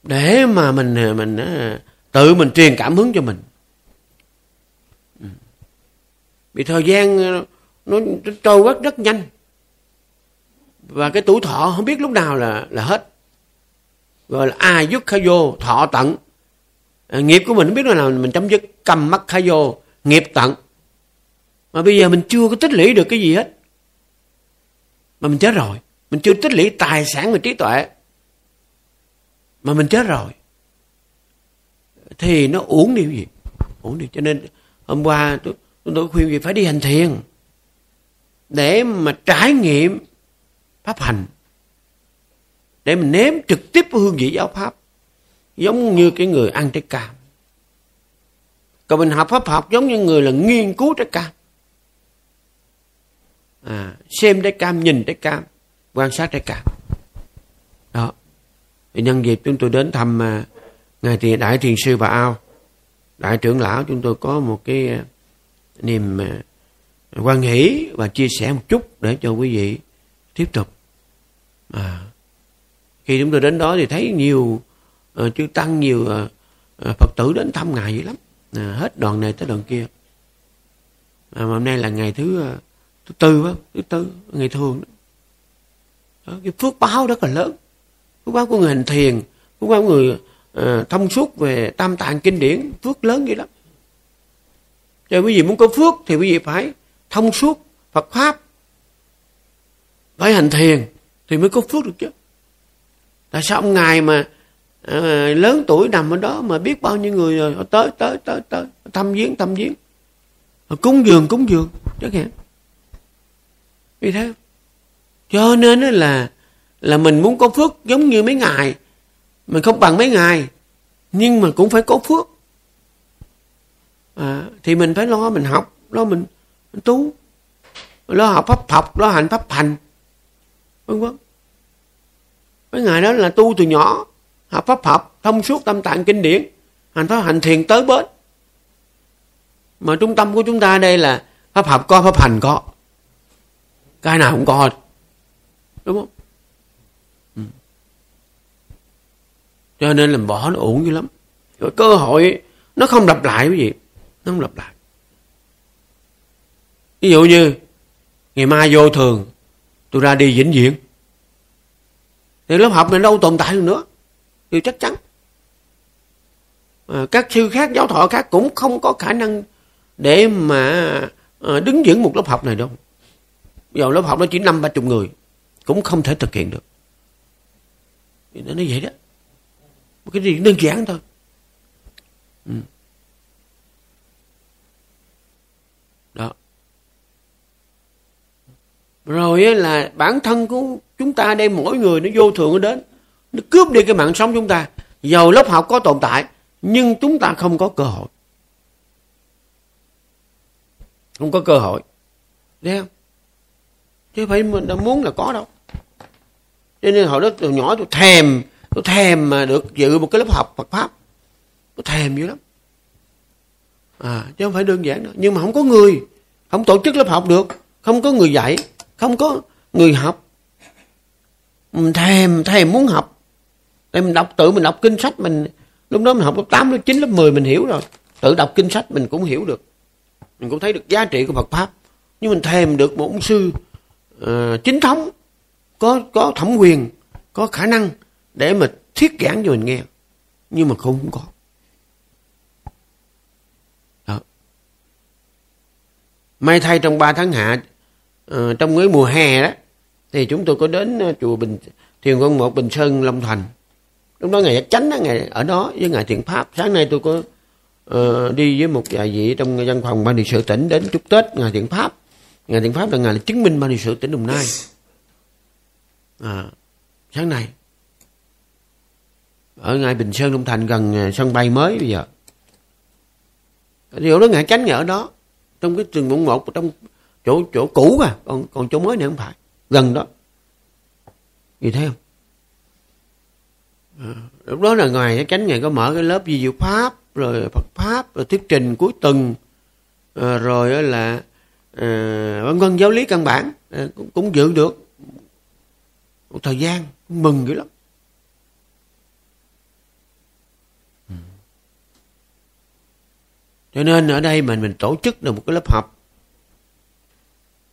để mà mình mình à, tự mình truyền cảm hứng cho mình. Ừ. Vì thời gian à, nó, nó trôi rất rất nhanh và cái tuổi thọ không biết lúc nào là là hết. Gọi là a dứt khai vô thọ tận. À, nghiệp của mình không biết lúc nào mình chấm dứt. Cầm mắt khai vô nghiệp tận. Mà bây giờ mình chưa có tích lũy được cái gì hết. Mà mình chết rồi. Mình chưa tích lũy tài sản và trí tuệ. Mà mình chết rồi. Thì nó uổng đi gì? Uổng đi cho nên hôm qua tôi, tôi khuyên gì phải đi hành thiền. Để mà trải nghiệm pháp hành. Để mình nếm trực tiếp hương vị giáo pháp giống như cái người ăn trái cam. Còn mình học pháp học giống như người là nghiên cứu trái cam. À, xem trái cam nhìn trái cam quan sát trái cam. Đó. Thì nhân dịp chúng tôi đến thăm à, ngài thiền đại thiền sư bà ao đại trưởng lão chúng tôi có một cái à, niềm à, quan hỷ và chia sẻ một chút để cho quý vị tiếp tục à, khi chúng tôi đến đó thì thấy nhiều uh, chư tăng nhiều uh, phật tử đến thăm ngài vậy lắm. À, hết đoàn này tới đoàn kia. À, mà hôm nay là ngày thứ uh, thứ tư đó, thứ tư ngày thường đó. đó. cái phước báo rất là lớn. Phước báo của người hành thiền phước báo của người uh, thông suốt về tam tạng kinh điển phước lớn vậy lắm. Cho quý vị muốn có phước thì quý vị phải thông suốt Phật pháp. Phải hành thiền thì mới có phước được chứ. Tại sao ông ngài mà à, lớn tuổi nằm ở đó mà biết bao nhiêu người rồi? Tới tới tới tới. Thăm viếng thăm viếng. Cúng dường cúng dường. Chắc hạn vì thế. Cho nên là là mình muốn có phước giống như mấy ngài. Mình không bằng mấy ngài nhưng mà cũng phải có phước. À, thì mình phải lo mình học lo mình, mình tu. Lo học pháp học lo hành pháp hành vân vân. Mấy ngài đó là tu từ nhỏ học pháp học thông suốt tâm tạng kinh điển hành pháp hành thiền tới bến. Mà trung tâm của chúng ta đây là pháp học có pháp hành có. Cái nào cũng có đúng không? Ừ. cho nên làm bỏ nó ổn dữ lắm. Rồi cơ hội nó không lặp lại cái gì nó không lặp lại. Ví dụ như ngày mai vô thường tôi ra đi vĩnh viễn. Thì lớp học này đâu tồn tại được nữa. Thì chắc chắn. À, các sư khác giáo thọ khác cũng không có khả năng để mà à, đứng vững một lớp học này đâu. Giờ lớp học nó chỉ năm ba chục người cũng không thể thực hiện được. Thì nó nói vậy đó. Một cái gì đơn giản thôi. Ừ. đó rồi là bản thân của chúng ta đây, mỗi người nó vô thường nó đến. Nó cướp đi cái mạng sống chúng ta. Dầu lớp học có tồn tại, nhưng chúng ta không có cơ hội. Không có cơ hội. Đấy không? Chứ phải mình đã muốn là có đâu. Cho nên hồi đó từ nhỏ tôi thèm tôi thèm mà được dự một cái lớp học Phật pháp. Tôi thèm dữ lắm. À chứ không phải đơn giản đâu. Nhưng mà không có người, không tổ chức lớp học được, không có người dạy không có người học. Mình thèm thèm muốn học. Để mình đọc tự mình đọc kinh sách mình lúc đó mình học lớp 8, lớp 9, lớp 10 mình hiểu rồi. Tự đọc kinh sách mình cũng hiểu được. Mình cũng thấy được giá trị của Phật pháp. Nhưng mình thèm được một ông sư uh, chính thống có có thẩm quyền có khả năng để mà thuyết giảng cho mình nghe. Nhưng mà không, không có. Đó. may thay trong 3 tháng hạ Ờ, trong cái mùa hè đó thì chúng tôi có đến ờ, chùa bình thiền quân một bình sơn long thành. Lúc đó ngày chánh đó ngày ở đó với ngài thiện pháp. Sáng nay tôi có uh, đi với một vài vị trong văn phòng ban điều sự tỉnh đến chúc tết ngài thiện pháp. Ngài thiện pháp là ngài là chứng minh ban điều sự tỉnh đồng nai. À, sáng nay ở ngay bình sơn long thành gần sân bay mới bây giờ. Điều đó ngài tránh ở đó trong cái trường quận một trong chỗ chỗ cũ à còn còn chỗ mới này không phải. Gần đó. Gì thấy không? À, lúc đó là ngoài cái tránh ngài có mở cái lớp di diệu pháp rồi phật pháp rồi thuyết trình cuối tuần à, rồi là à, vân vân giáo lý căn bản à, cũng, cũng dự được một thời gian mừng dữ lắm. Cho nên ở đây mình mình tổ chức được một cái lớp học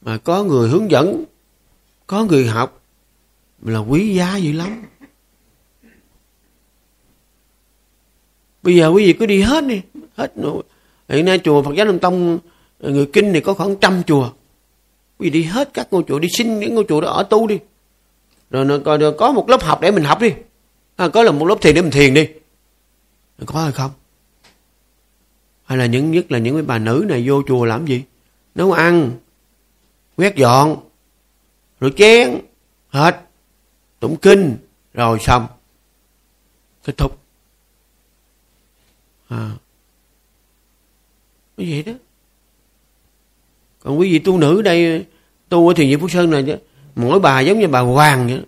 mà có người hướng dẫn có người học là quý giá dữ lắm. Bây giờ quý vị cứ đi hết đi hết hiện nay chùa Phật giáo Long Tông người kinh thì có khoảng trăm chùa. Quý vị đi hết các ngôi chùa đi xin những ngôi chùa đó ở tu đi. Rồi, rồi, rồi có một lớp học để mình học đi. À, có là một lớp thiền để mình thiền đi. Có hay không? Hay là những nhất là những cái bà nữ này vô chùa làm gì? Nấu ăn quét dọn rồi chén hết tụng kinh rồi xong. Kết thúc. À. Cái gì đó? Còn quý vị tu nữ đây tu ở thiền viện phú sơn này chứ mỗi bà giống như bà hoàng vậy.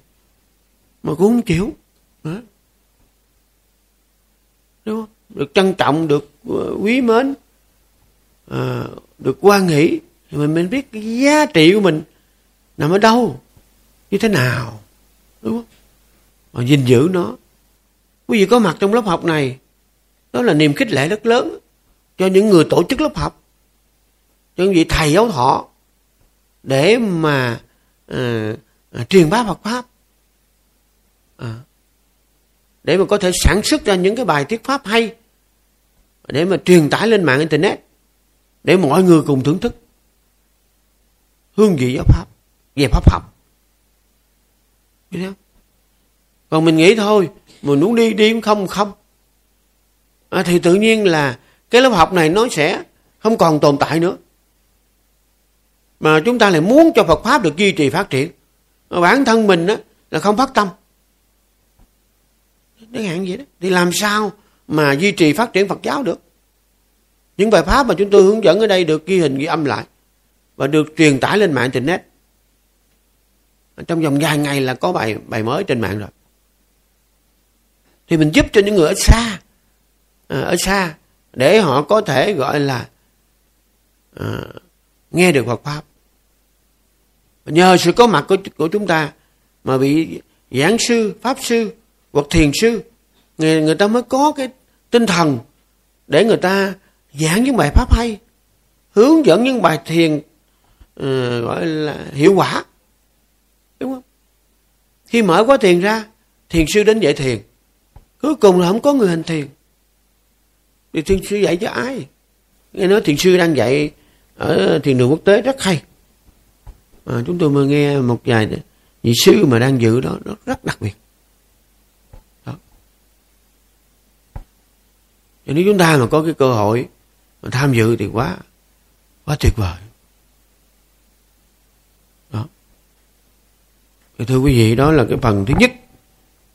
Mà cũng không chịu. Hả? đúng không? Được trân trọng được ờ, quý mến à, được quan hỷ thì mình biết cái giá trị của mình nằm ở đâu như thế nào đúng không? Mà gìn giữ nó. Quý vị có mặt trong lớp học này đó là niềm khích lệ rất lớn cho những người tổ chức lớp học cho những vị thầy giáo thọ để mà à, à, truyền bá Phật pháp. À, để mà có thể sản xuất ra những cái bài thuyết pháp hay để mà truyền tải lên mạng internet để mọi người cùng thưởng thức hương vị giáo pháp về pháp học. Còn mình nghĩ thôi mình muốn đi đi cũng không không. À, thì tự nhiên là cái lớp học này nó sẽ không còn tồn tại nữa. Mà chúng ta lại muốn cho Phật pháp được duy trì phát triển. Mà bản thân mình đó là không phát tâm. Đơn hạn vậy đó. Thì làm sao mà duy trì phát triển Phật giáo được? Những bài pháp mà chúng tôi hướng dẫn ở đây được ghi hình ghi âm lại và được truyền tải lên mạng internet. Trong vòng vài ngày là có bài bài mới trên mạng rồi. Thì mình giúp cho những người ở xa à, ở xa để họ có thể gọi là à, nghe được Phật pháp. Nhờ sự có mặt của, của chúng ta mà bị giảng sư pháp sư hoặc thiền sư người, người ta mới có cái tinh thần để người ta giảng những bài pháp hay hướng dẫn những bài thiền uh, gọi là hiệu quả. Đúng không? Khi mở quá thiền ra thiền sư đến dạy thiền. Cuối cùng là không có người hành thiền. Thì thiền sư dạy cho ai? Nghe nói thiền sư đang dạy ở thiền đường quốc tế rất hay. À, chúng tôi mới nghe một vài vị sư mà đang dự đó nó rất đặc biệt. Đó. Và nếu chúng ta mà có cái cơ hội mà tham dự thì quá quá tuyệt vời. Thì thưa quý vị đó là cái phần thứ nhất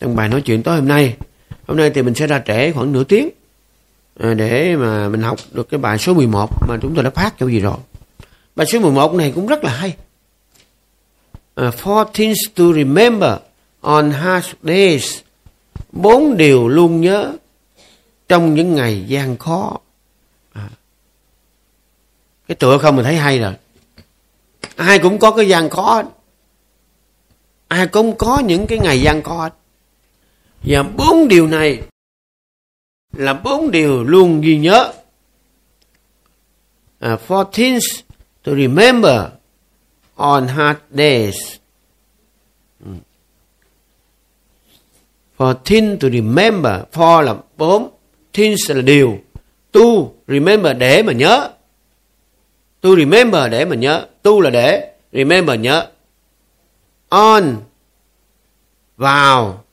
trong bài nói chuyện tối hôm nay. Hôm nay thì mình sẽ ra trễ khoảng nửa tiếng à, để mà mình học được cái bài số 11 mà chúng tôi đã phát cho gì rồi. Bài số 11 này cũng rất là hay. À, uh, four things to remember on hard days bốn điều luôn nhớ trong những ngày gian khó. À. cái tựa không mình thấy hay rồi. Ai cũng có cái gian khó ai cũng có những cái ngày gian khó và bốn điều này là bốn điều luôn ghi nhớ à, uh, four things to remember on hard days. Ừ. For things to remember, for là bốn, things là điều, to remember để mà nhớ. To remember để mà nhớ, to là để, remember nhớ. On vào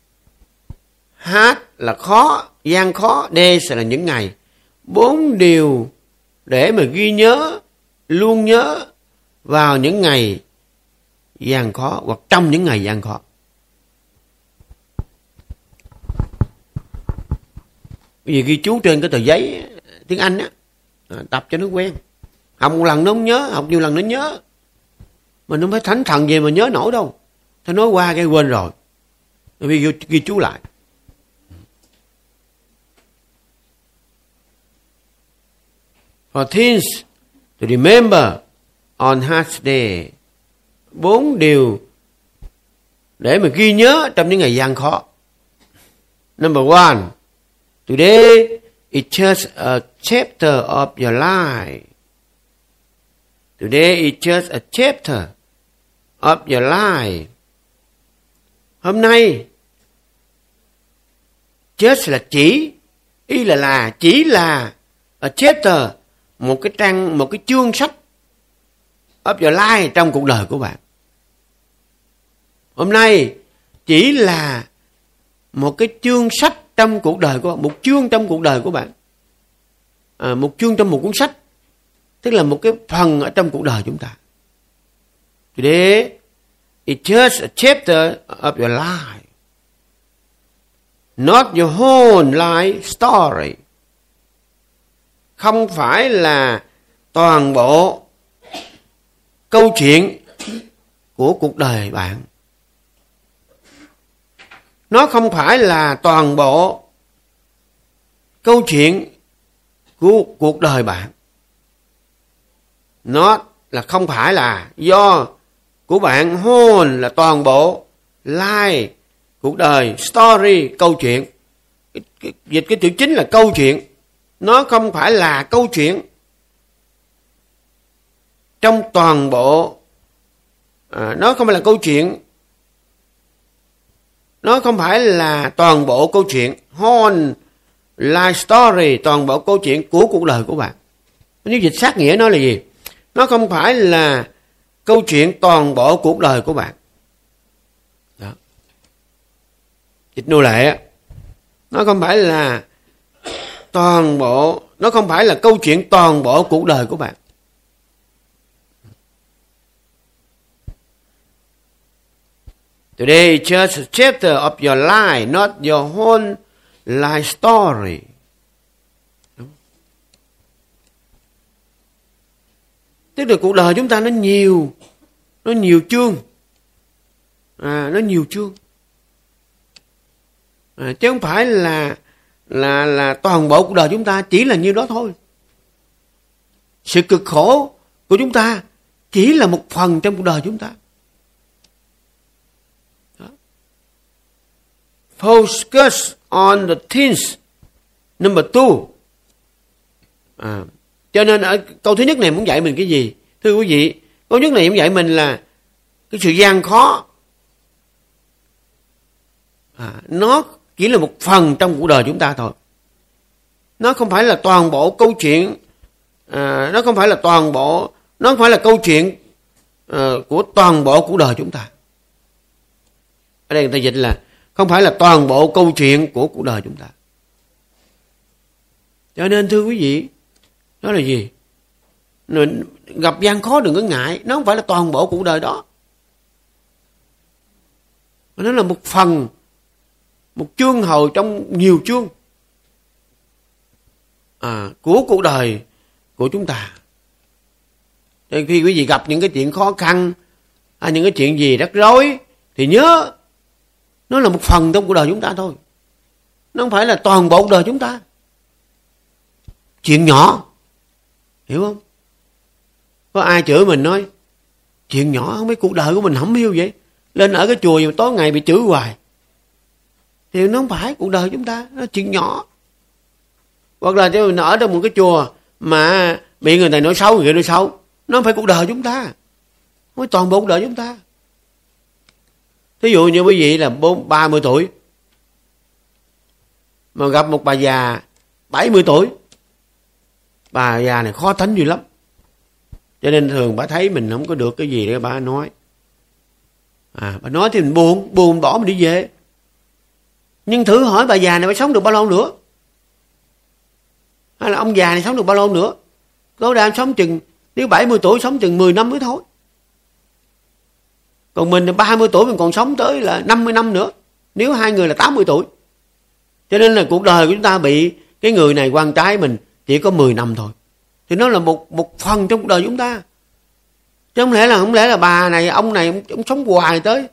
hát là khó, gian khó, days là những ngày. Bốn điều để mà ghi nhớ, luôn nhớ vào những ngày gian khó hoặc trong những ngày gian khó. Vì ghi chú trên cái tờ giấy tiếng Anh á, à, tập cho nó quen. Học một lần nó không nhớ, học nhiều lần nó nhớ. Mình không phải thánh thần về mà nhớ nổi đâu. Thôi nói qua cái quên rồi. tôi ghi, ghi chú lại. For things to remember on hard day. Bốn điều để mà ghi nhớ trong những ngày gian khó. Number one, today is just a chapter of your life. Today is just a chapter of your life. Hôm nay, just là chỉ, y là là, chỉ là a chapter, một cái trang, một cái chương sách of your life trong cuộc đời của bạn. Hôm nay chỉ là một cái chương sách trong cuộc đời của bạn, một chương trong cuộc đời của bạn. À, một chương trong một cuốn sách. Tức là một cái phần ở trong cuộc đời chúng ta. Today, it's just a chapter of your life. Not your whole life story. Không phải là toàn bộ câu chuyện của cuộc đời bạn nó không phải là toàn bộ câu chuyện của cuộc đời bạn nó là không phải là do của bạn hôn là toàn bộ life cuộc đời story câu chuyện. Dịch cái chữ chính là câu chuyện. Nó không phải là câu chuyện. Trong toàn bộ à, nó không phải là câu chuyện. Nó không phải là toàn bộ câu chuyện. Whole life story toàn bộ câu chuyện của cuộc đời của bạn. Nếu dịch sát nghĩa nó là gì? Nó không phải là câu chuyện toàn bộ cuộc đời của bạn. Đó. Dịch nô lệ nó không phải là toàn bộ nó không phải là câu chuyện toàn bộ cuộc đời của bạn. Today just a chapter of your life, not your whole life story. Tức là cuộc đời chúng ta nó nhiều, nó nhiều chương. À, nó nhiều chương. À, chứ không phải là là là toàn bộ cuộc đời chúng ta chỉ là như đó thôi. Sự cực khổ của chúng ta chỉ là một phần trong cuộc đời chúng ta. focus on the things number two à, cho nên ở câu thứ nhất này muốn dạy mình cái gì? Thưa quý vị câu nhất này muốn dạy mình là cái sự gian khó. À, nó chỉ là một phần trong cuộc đời chúng ta thôi. Nó không phải là toàn bộ câu chuyện à, nó không phải là toàn bộ nó không phải là câu chuyện à, của toàn bộ cuộc đời chúng ta. Ở đây người ta dịch là không phải là toàn bộ câu chuyện của cuộc đời chúng ta. Cho nên thưa quý vị đó là gì? Gặp gian khó đừng có ngại. Nó không phải là toàn bộ cuộc đời đó. Nó là một phần một chương hầu trong nhiều chương. À, của cuộc đời của chúng ta. Nên khi quý vị gặp những cái chuyện khó khăn hay những cái chuyện gì rắc rối thì nhớ nó là một phần trong cuộc đời chúng ta thôi. Nó không phải là toàn bộ cuộc đời chúng ta. Chuyện nhỏ hiểu không? Có ai chửi mình nói, chuyện nhỏ không biết cuộc đời của mình không hiểu vậy? Lên ở cái chùa mà tối ngày bị chửi hoài. Thì nó không phải cuộc đời chúng ta, nó chuyện nhỏ. Hoặc là cho mình ở trong một cái chùa mà bị người này nói xấu, người kia nói xấu, nó không phải cuộc đời chúng ta. Không phải toàn bộ cuộc đời chúng ta. Thí dụ như quý vị là bốn, ba mươi tuổi, mà gặp một bà già 70 tuổi bà già này khó thánh dữ lắm. Cho nên thường bà thấy mình không có được cái gì để bà nói. À bà nói thì mình buồn buồn bỏ mình đi về. Nhưng thử hỏi bà già này phải sống được bao lâu nữa? Hay là ông già này sống được bao lâu nữa? Tối đa sống chừng, nếu 70 tuổi sống chừng 10 năm mới thôi. Còn mình 30 tuổi mình còn sống tới là 50 năm nữa. Nếu hai người là 80 tuổi. Cho nên là cuộc đời của chúng ta bị cái người này quan trái mình chỉ có 10 năm thôi. Thì nó là một một phần trong cuộc đời chúng ta. Chứ không lẽ là không lẽ là bà này ông này ông, ông sống hoài tới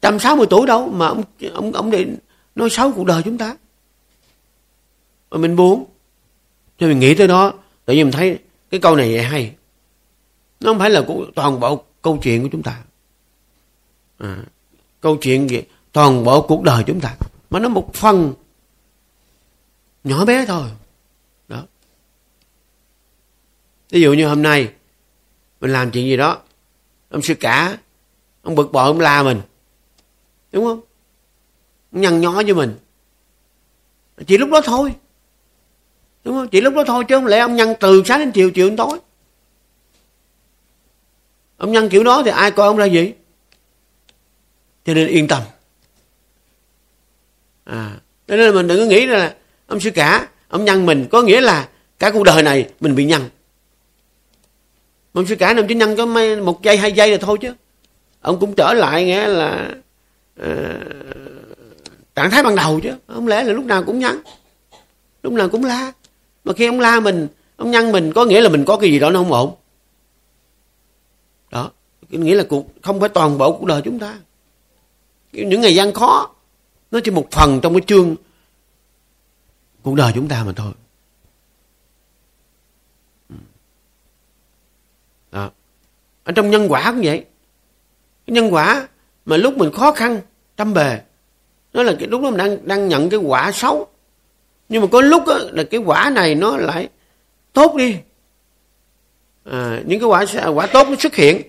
trăm sáu mươi tuổi đâu mà ông ông ông để nói xấu cuộc đời chúng ta. Mà mình buồn. Cho mình nghĩ tới đó tự nhiên mình thấy cái câu này hay. Nó không phải là toàn bộ câu chuyện của chúng ta. À, câu chuyện gì toàn bộ cuộc đời chúng ta. Mà nó một phần nhỏ bé thôi đó ví dụ như hôm nay, mình làm chuyện gì đó, ông sư cả, ông bực bội, ông la mình, đúng không? Ông nhăn nhó với mình. Chỉ lúc đó thôi, đúng không? Chỉ lúc đó thôi chứ không lẽ ông nhăn từ sáng đến chiều chiều đến tối? Ông nhăn kiểu đó thì ai coi ông ra gì cho nên yên tâm. À nên nên mình đừng có nghĩ là ông sư cả, ông nhăn mình, có nghĩa là cả cuộc đời này mình bị nhăn ông sư cả ông chỉ nhăn có mấy, một giây hai giây là thôi chứ. Ông cũng trở lại nghĩa là uh, trạng thái ban đầu chứ. Không lẽ là lúc nào cũng nhăn? Lúc nào cũng la. Mà khi ông la mình ông nhăn mình có nghĩa là mình có cái gì đó nó không ổn. Đó nghĩa là cuộc không phải toàn bộ cuộc đời chúng ta. Những ngày gian khó nó chỉ một phần trong cái chương cuộc đời chúng ta mà thôi ừ. đó ở trong nhân quả cũng vậy. Cái nhân quả mà lúc mình khó khăn trăm bề nó là cái lúc đó mình đang đang nhận cái quả xấu. Nhưng mà có lúc đó, là cái quả này nó lại tốt đi. À, những cái quả quả tốt nó xuất hiện.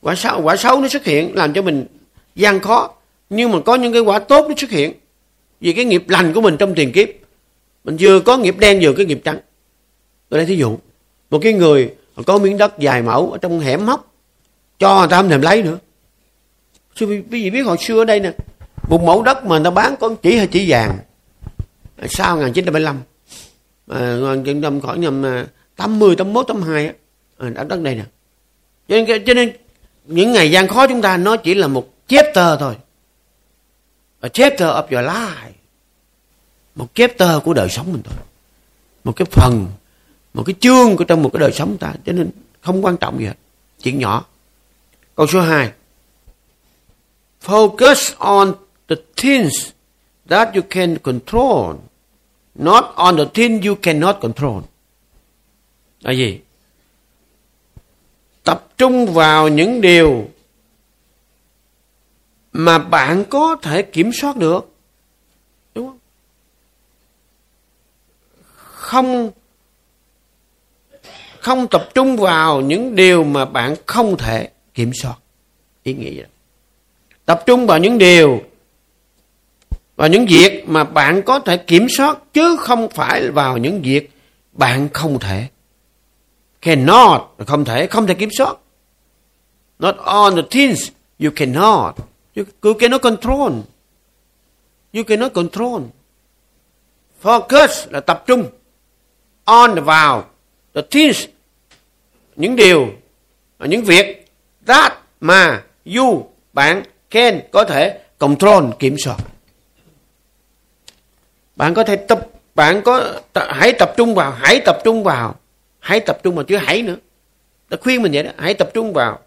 Quả xấu quả xấu nó xuất hiện làm cho mình gian khó. Nhưng mà có những cái quả tốt nó xuất hiện. Vì cái nghiệp lành của mình trong tiền kiếp. Mình vừa có nghiệp đen vừa có nghiệp trắng. Tôi lấy thí dụ một cái người có miếng đất dài mẫu ở trong hẻm hóc cho người ta không thèm lấy nữa. Quý vị biết hồi xưa ở đây nè một mẫu đất mà người ta bán có chỉ hay chỉ vàng sau 1975 à, năm khoảng à, mươi 80, 81, 82 á, đã đất đây nè. Cho nên, cho nên những ngày gian khó chúng ta nó chỉ là một chapter thôi. A chapter of your life. Một chapter của đời sống mình thôi. Một cái phần một cái chương của trong một cái đời sống ta, cho nên không quan trọng gì hết. Chuyện nhỏ. Câu số 2 focus on the things that you can control, not on the things you cannot control. Là gì? Tập trung vào những điều mà bạn có thể kiểm soát được. Đúng không? Không không tập trung vào những điều mà bạn không thể kiểm soát. Ý nghĩa vậy tập trung vào những điều và những việc mà bạn có thể kiểm soát chứ không phải vào những việc bạn không thể. Cannot không thể không thể kiểm soát. Not on the things you cannot. You, you cannot control. You cannot control. Focus là tập trung. On vào the things, những điều những việc that mà you, bạn, can có thể control, kiểm soát. Bạn có thể tập, bạn có hãy tập trung vào, hãy tập trung vào, hãy tập trung vào chứ hãy nữa. Ta khuyên mình vậy đó, hãy tập trung vào.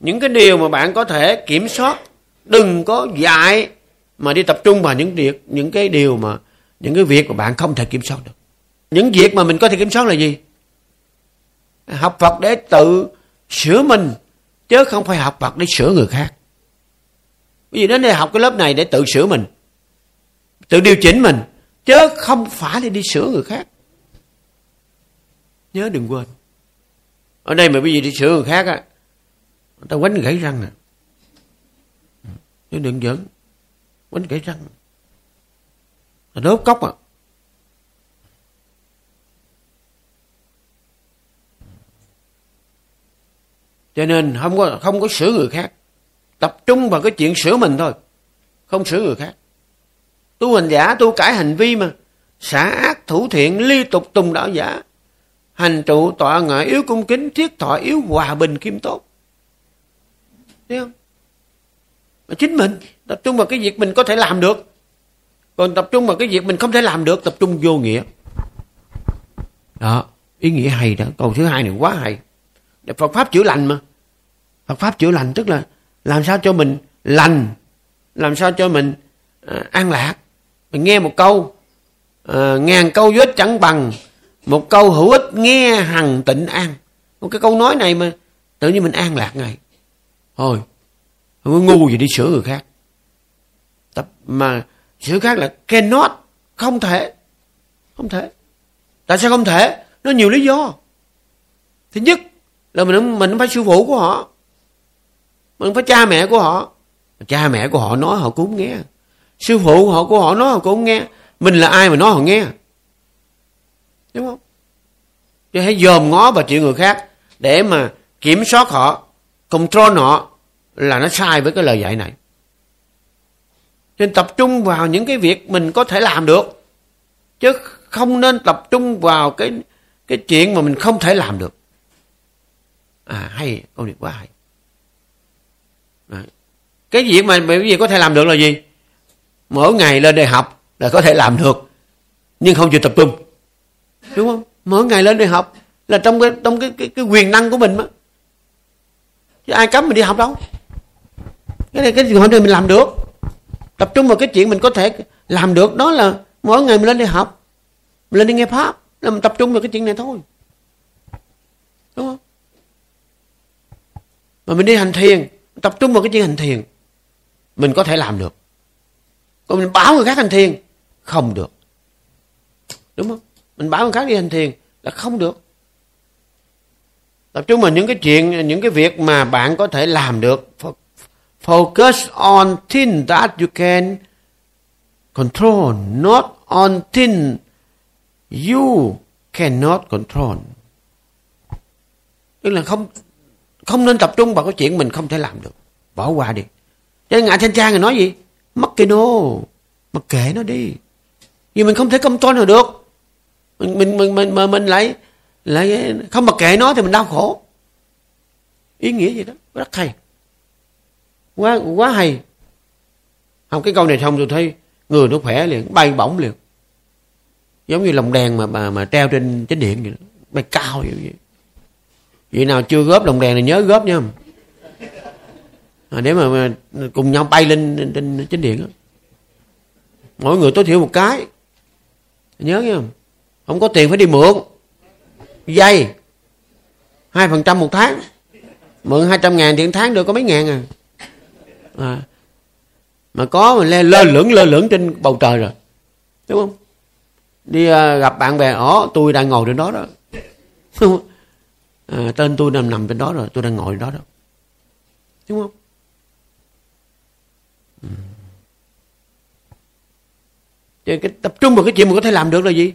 Những cái điều mà bạn có thể kiểm soát, đừng có dại mà đi tập trung vào những việc, những cái điều mà, những cái việc mà bạn không thể kiểm soát được. Những việc mà mình có thể kiểm soát là gì? Học Phật để tự sửa mình, chứ không phải học Phật để sửa người khác. Bởi vì đến đây học cái lớp này để tự sửa mình, tự điều chỉnh mình, chứ không phải để đi sửa người khác. Nhớ đừng quên. Ở đây mà bây giờ đi sửa người khác á, người ta quánh gãy răng nè. Chứ đừng giỡn, quánh gãy răng. Là đốt cốc à. Cho nên không có không có sửa người khác. Tập trung vào cái chuyện sửa mình thôi. Không sửa người khác. Tu hành giả, tu cải hành vi mà. Xả ác thủ thiện liên tục tùng đạo giả. Hành trụ tọa ngợi yếu cung kính, thiết thọ yếu hòa bình kim tốt. Thấy không? Mà chính mình, tập trung vào cái việc mình có thể làm được. Còn tập trung vào cái việc mình không thể làm được, tập trung vô nghĩa. Đó, ý nghĩa hay đó. Câu thứ hai này quá hay. Phật pháp chữa lành mà. Phật pháp chữa lành tức là làm sao cho mình lành làm sao cho mình à, an lạc. Mình nghe một câu à, ngàn câu vết chẳng bằng một câu hữu ích nghe hằng tịnh an. Một cái câu nói này mà tự nhiên mình an lạc ngay thôi không có ngu gì đi sửa người khác. Tập mà sửa khác là cannot không thể. Không thể. Tại sao không thể? Nó nhiều lý do. Thứ nhất là mình mình phải sư phụ của họ. Mình phải cha mẹ của họ. Cha mẹ của họ nói họ cũng nghe. Sư phụ họ của họ nói họ cũng nghe. Mình là ai mà nói họ nghe? Đúng không? Chứ hãy dòm ngó vào chuyện người khác để mà kiểm soát họ, control họ là nó sai với cái lời dạy này. Nên tập trung vào những cái việc mình có thể làm được, chứ không nên tập trung vào cái cái chuyện mà mình không thể làm được à hay câu này quá hay. À, cái việc mà bởi vì có thể làm được là gì? Mỗi ngày lên đại học là có thể làm được nhưng không chịu tập trung. Đúng không? Mỗi ngày lên đại học là trong cái trong cái cái, cái quyền năng của mình mà. Chứ ai cấm mình đi học đâu. Cái này cái chuyện này mình làm được? Tập trung vào cái chuyện mình có thể làm được đó là mỗi ngày mình lên đi học mình lên đi nghe pháp là mình tập trung vào cái chuyện này thôi. Đúng không? Mà mình đi hành thiền, tập trung vào cái chuyện hành thiền, mình có thể làm được. Còn mình bảo người khác hành thiền, không được. Đúng không? Mình bảo người khác đi hành thiền là không được. Tập trung vào những cái chuyện, những cái việc mà bạn có thể làm được. Focus on things that you can control, not on things you cannot control. Tức là không không nên tập trung vào cái chuyện mình không thể làm được. Bỏ qua đi. Cho nên ngài thanh trang người nói gì? Mất cái nô mặc kệ nó đi. Vì mình không thể công tôn được. Mình mình mình mình mà mình lại lại không mặc kệ nó thì mình đau khổ. Ý nghĩa gì đó. Rất hay. Quá quá hay. Không cái câu này xong tôi thấy người nó khỏe liền bay bổng liền. Giống như lồng đèn mà mà, mà treo trên chánh điện vậy bay cao vậy vậy nào chưa góp đồng đèn thì nhớ góp nha. À, để mà, cùng nhau bay lên trên chính điện đó. mỗi người tối thiểu một cái. Nhớ nha không? Có tiền phải đi mượn. Dây. Hai phần trăm một tháng. Mượn hai trăm ngàn thì tháng được có mấy ngàn à, à. mà có mà lên lơ lửng lơ lửng trên bầu trời rồi. Đúng không? Đi uh, gặp bạn bè ó tôi đang ngồi trên đó đó. *laughs* à, tên tôi nằm nằm trên đó rồi tôi đang ngồi đó đó. Đúng không? Ừ. Thì cái tập trung vào cái chuyện mà có thể làm được là gì?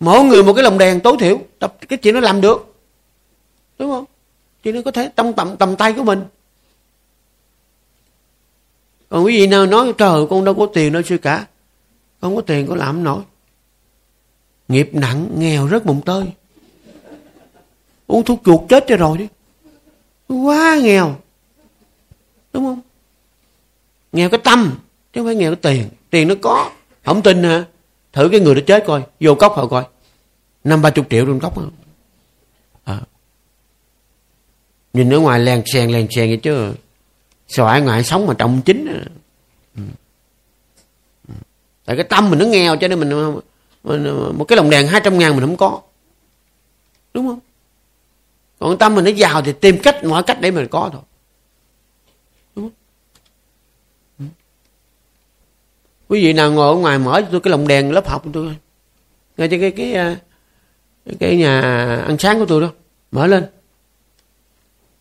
Mỗi người một cái lồng đèn tối thiểu tập cái chuyện nó làm được. Đúng không? Chuyện nó có thể trong tầm tầm tay của mình. Còn quý vị nào nói trời con đâu có tiền đâu sư cả. Không có tiền có làm nổi. Nghiệp nặng nghèo rất mùng tơi uống thuốc chuột chết cho rồi đi. Quá nghèo. Đúng không? Nghèo cái tâm chứ không phải nghèo cái tiền. Tiền nó có không tin hả? Thử cái người đó chết coi vô cốc họ coi. Năm ba chục triệu trong cốc à. nhìn ở ngoài len xèn len xèn vậy chứ. Xoài ngoại sống mà trọng chính à. ừ. tại cái tâm mình nó nghèo cho nên mình, mình một cái lồng đèn 200 ngàn mình không có. Đúng không? Còn tâm mình nó giàu thì tìm cách mọi cách để mình có thôi. Đúng không? Quý vị nào ngồi ở ngoài mở cho tôi cái lồng đèn lớp học của tôi ngay trên cái à, cái cái, nhà ăn sáng của tôi đó mở lên.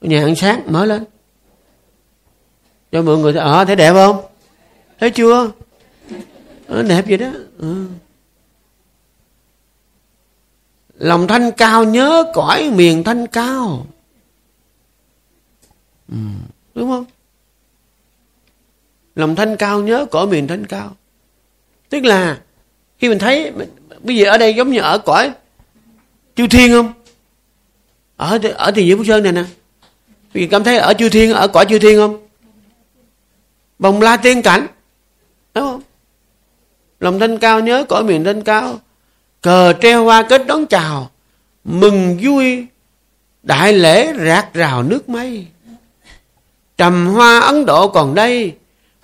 Nhà ăn sáng mở lên. Cho mọi người thấy ờ thấy đẹp không? Thấy chưa? À, đẹp vậy đó. Ừ lòng thanh cao nhớ cõi miền thanh cao. Ừ. đúng không? Lòng thanh cao nhớ cõi miền thanh cao. Tức là, khi mình thấy, bây giờ ở đây giống như ở cõi chư thiên không? Ở ở thì diệu phúc sơn này nè. Vì cảm thấy ở chư thiên, ở cõi chư thiên không? Bồng la tiên cảnh. Đúng không? Lòng thanh cao nhớ cõi miền thanh cao cờ treo hoa kết đón chào mừng vui đại lễ rạc rào nước mây. Trầm hoa ấn độ còn đây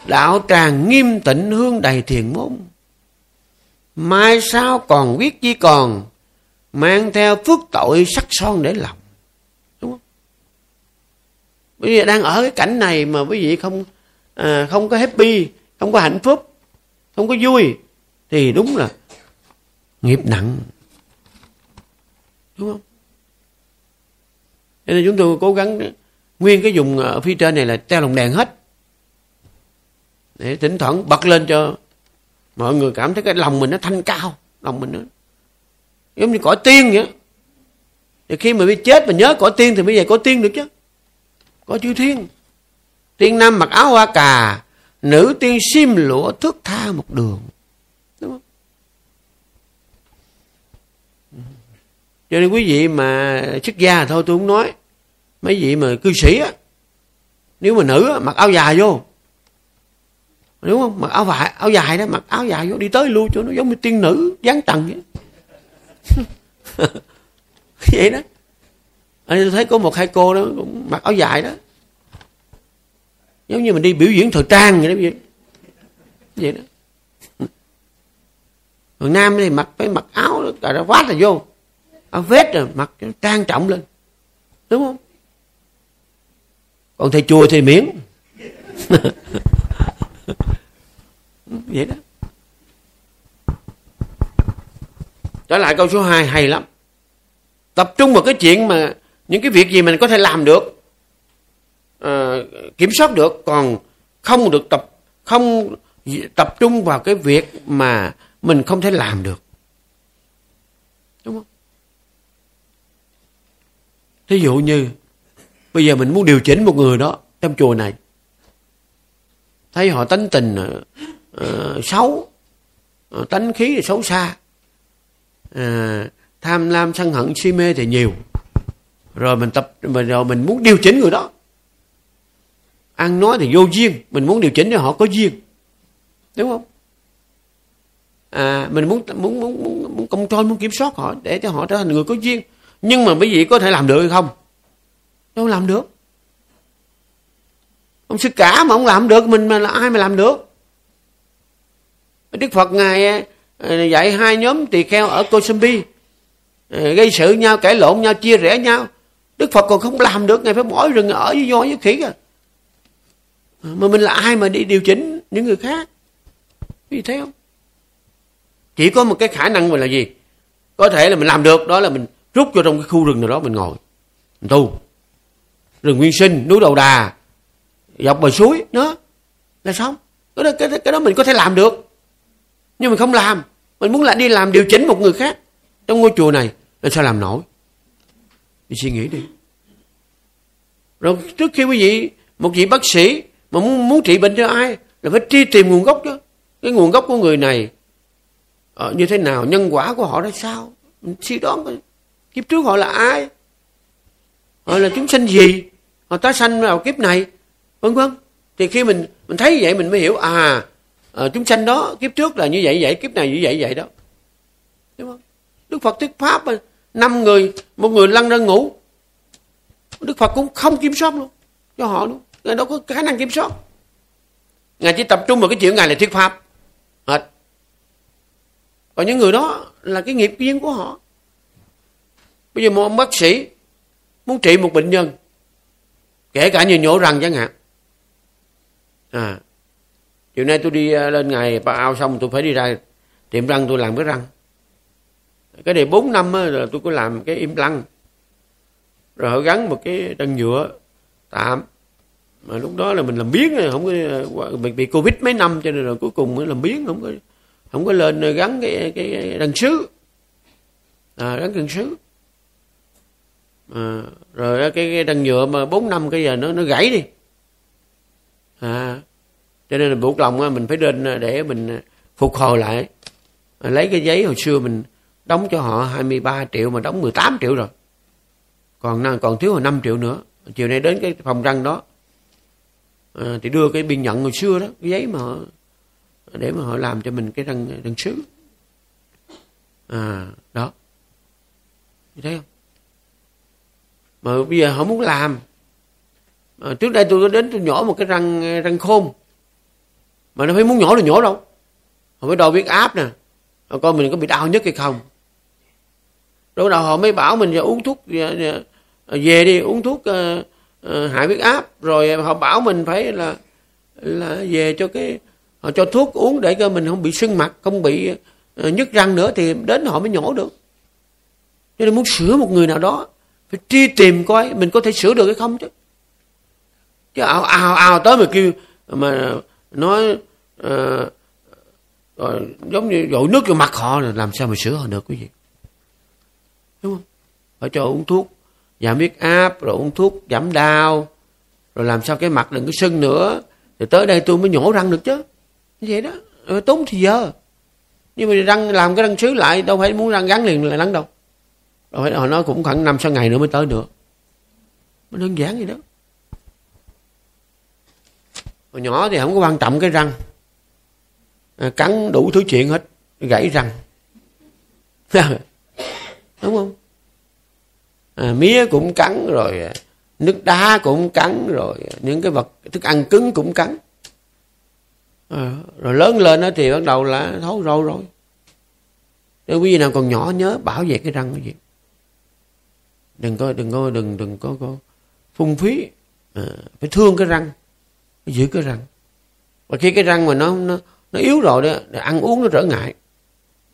đạo tràng nghiêm tịnh hương đầy thiền môn. Mai sao còn biết chi còn mang theo phước tội sắc son để lòng đúng không? Bây giờ đang ở cái cảnh này mà quý vị không à, không có happy không có hạnh phúc không có vui thì đúng là nghiệp nặng. Đúng không? Cho nên chúng tôi cố gắng nguyên cái dùng ở ờ, phía trên này là treo lồng đèn hết. Để thỉnh thoảng bật lên cho mọi người cảm thấy cái lòng mình nó thanh cao, lòng mình nó giống như cõi tiên vậy thì khi mà bị chết mà nhớ cõi tiên thì bây giờ cõi tiên được chứ. Có chư thiên. Tiên nam mặc áo hoa cà, nữ tiên sim lụa thước tha một đường đúng không cho nên quý vị mà xuất gia thôi tôi không nói. Mấy vị mà cư sĩ á nếu mà nữ á, mặc áo dài vô. Đúng không? Mặc áo vải áo dài đó mặc áo dài vô đi tới lui cho nó giống như tiên nữ dáng trần vậy. *laughs* Vậy đó. Anh tôi thấy có một hai cô đó cũng mặc áo dài đó. Giống như mình đi biểu diễn thời trang vậy đó vậy, vậy đó. Còn nam thì mặc phải mặc áo cà ra vát là vô áo vest rồi mặc trang trọng lên. Đúng không? Còn thầy chùa thì miễn. *laughs* Vậy đó. Trở lại câu số 2 hay lắm. Tập trung vào cái chuyện mà những cái việc gì mình có thể làm được à, kiểm soát được. Còn không được tập không tập trung vào cái việc mà mình không thể làm được. Đúng không? Thí dụ như bây giờ mình muốn điều chỉnh một người đó trong chùa này. Thấy họ tánh tình uh, xấu uh, tánh khí thì xấu xa. Uh, tham lam sân hận si mê thì nhiều. Rồi mình tập mình rồi mình muốn điều chỉnh người đó. Ăn nói thì vô duyên mình muốn điều chỉnh cho họ có duyên. Đúng không? À mình muốn muốn muốn muốn, muốn control muốn kiểm soát họ để cho họ trở thành người có duyên nhưng mà quý vị có thể làm được hay không? Đâu làm được. Ông sư cả mà ông làm được, mình mà là ai mà làm được? Đức phật ngài à, à, dạy hai nhóm tỳ kheo ở Kosambi à, gây sự nhau cãi lộn nhau, chia rẽ nhau. Đức phật còn không làm được, ngài phải bỏ rừng ở với voi với khỉ kìa. Mà mình là ai mà đi điều chỉnh những người khác? Vì thấy không? Chỉ có một cái khả năng mình là gì? Có thể là mình làm được, đó là mình rút vô trong cái khu rừng nào đó mình ngồi. Mình tu. Rừng nguyên sinh núi đầu đà. Dọc bờ suối đó. Là xong. Cái đó, cái, cái đó mình có thể làm được. Nhưng mình không làm. Mình muốn lại đi làm điều chỉnh một người khác. Trong ngôi chùa này là sao làm nổi? Mình suy nghĩ đi. Rồi trước khi quý vị một vị bác sĩ mà muốn muốn trị bệnh cho ai là phải truy tìm nguồn gốc chứ cái nguồn gốc của người này ờ, như thế nào nhân quả của họ ra sao? Mình suy đoán kiếp trước họ là ai? Họ là chúng sinh gì? Họ tái sanh vào kiếp này vân vân. Thì khi mình mình thấy vậy mình mới hiểu à, à chúng sanh đó kiếp trước là như vậy vậy kiếp này như vậy vậy đó. Đúng không? Đức phật thuyết pháp năm người một người lăn ra ngủ. Đức phật cũng không kiểm soát luôn cho họ luôn. Ngài đâu có khả năng kiểm soát. Ngài chỉ tập trung vào cái chuyện ngài là thuyết pháp. Hết. Còn những người đó là cái nghiệp duyên của họ bây giờ một ông bác sĩ muốn trị một bệnh nhân kể cả như nhổ răng chẳng hạn. À chiều nay tôi đi à, lên ngày ba ao xong tôi phải đi ra tiệm răng tôi làm cái răng. Cái này 4 năm rồi tôi có làm cái im lăng. Rồi họ gắn một cái răng nhựa tạm. Mà lúc đó là mình làm biến không có à, bị, bị covid mấy năm cho nên là cuối cùng mới làm biến không có không có lên à, gắn cái cái răng sứ. À, gắn răng sứ à, rồi cái, cái răng nhựa mà bốn năm cái giờ nó nó gãy đi. À, cho nên là buộc lòng mình phải lên à, để mình à, phục hồi lại. À, lấy cái giấy hồi xưa mình đóng cho họ 23 triệu mà đóng 18 triệu rồi. Còn còn thiếu hồi 5 triệu nữa. Chiều nay đến cái phòng răng đó. À, thì đưa cái biên nhận hồi xưa đó cái giấy mà họ, để mà họ làm cho mình cái răng răng sứ. À đó. Thấy không? Mà bây giờ họ muốn làm. À, trước đây tôi có đến tôi nhỏ một cái răng răng khôn. Mà nó phải muốn nhỏ là nhỏ đâu. Họ mới đo huyết áp nè. Coi mình có bị đau nhất hay không. Rồi đầu họ mới bảo mình uống thuốc ờ, ờ, về đi uống thuốc uh, uh, hạ huyết áp. Rồi họ bảo mình phải là là về cho cái họ cho thuốc uống để cho mình không bị sưng mặt không bị uh, nhức răng nữa thì đến họ mới nhổ được. Cho nên muốn sửa một người nào đó phải truy tìm coi mình có thể sửa được hay không chứ? Chứ ào ào ào tới mà kêu mà nói uh, rồi giống như dội nước vào mặt họ là làm sao mà sửa họ được quý vị? Đúng không? Phải cho uống thuốc dạ giảm huyết áp rồi uống thuốc giảm đau rồi làm sao cái mặt đừng có sưng nữa. Rồi tới đây tôi mới nhổ răng được chứ. Như vậy đó. Ờ, tốn thì giờ. Nhưng mà răng làm cái răng sứ lại đâu phải muốn răng gắn liền là răng đâu rồi họ nói cũng khoảng năm sáu ngày nữa mới tới được. Nó đơn giản vậy đó. Hồi nhỏ thì không có quan trọng cái răng. À, cắn đủ thứ chuyện hết gãy răng. *laughs* Đúng không? À, mía cũng cắn rồi nước đá cũng cắn rồi những cái vật thức ăn cứng cũng cắn. À, rồi lớn lên đó thì bắt đầu là thấu râu rồi. Nếu quý vị nào còn nhỏ nhớ bảo vệ cái răng cái gì đừng có đừng có đừng đừng có, có phung phí. À, phải thương cái răng phải giữ cái răng. Và khi cái răng mà nó nó nó yếu rồi đó để ăn uống nó trở ngại.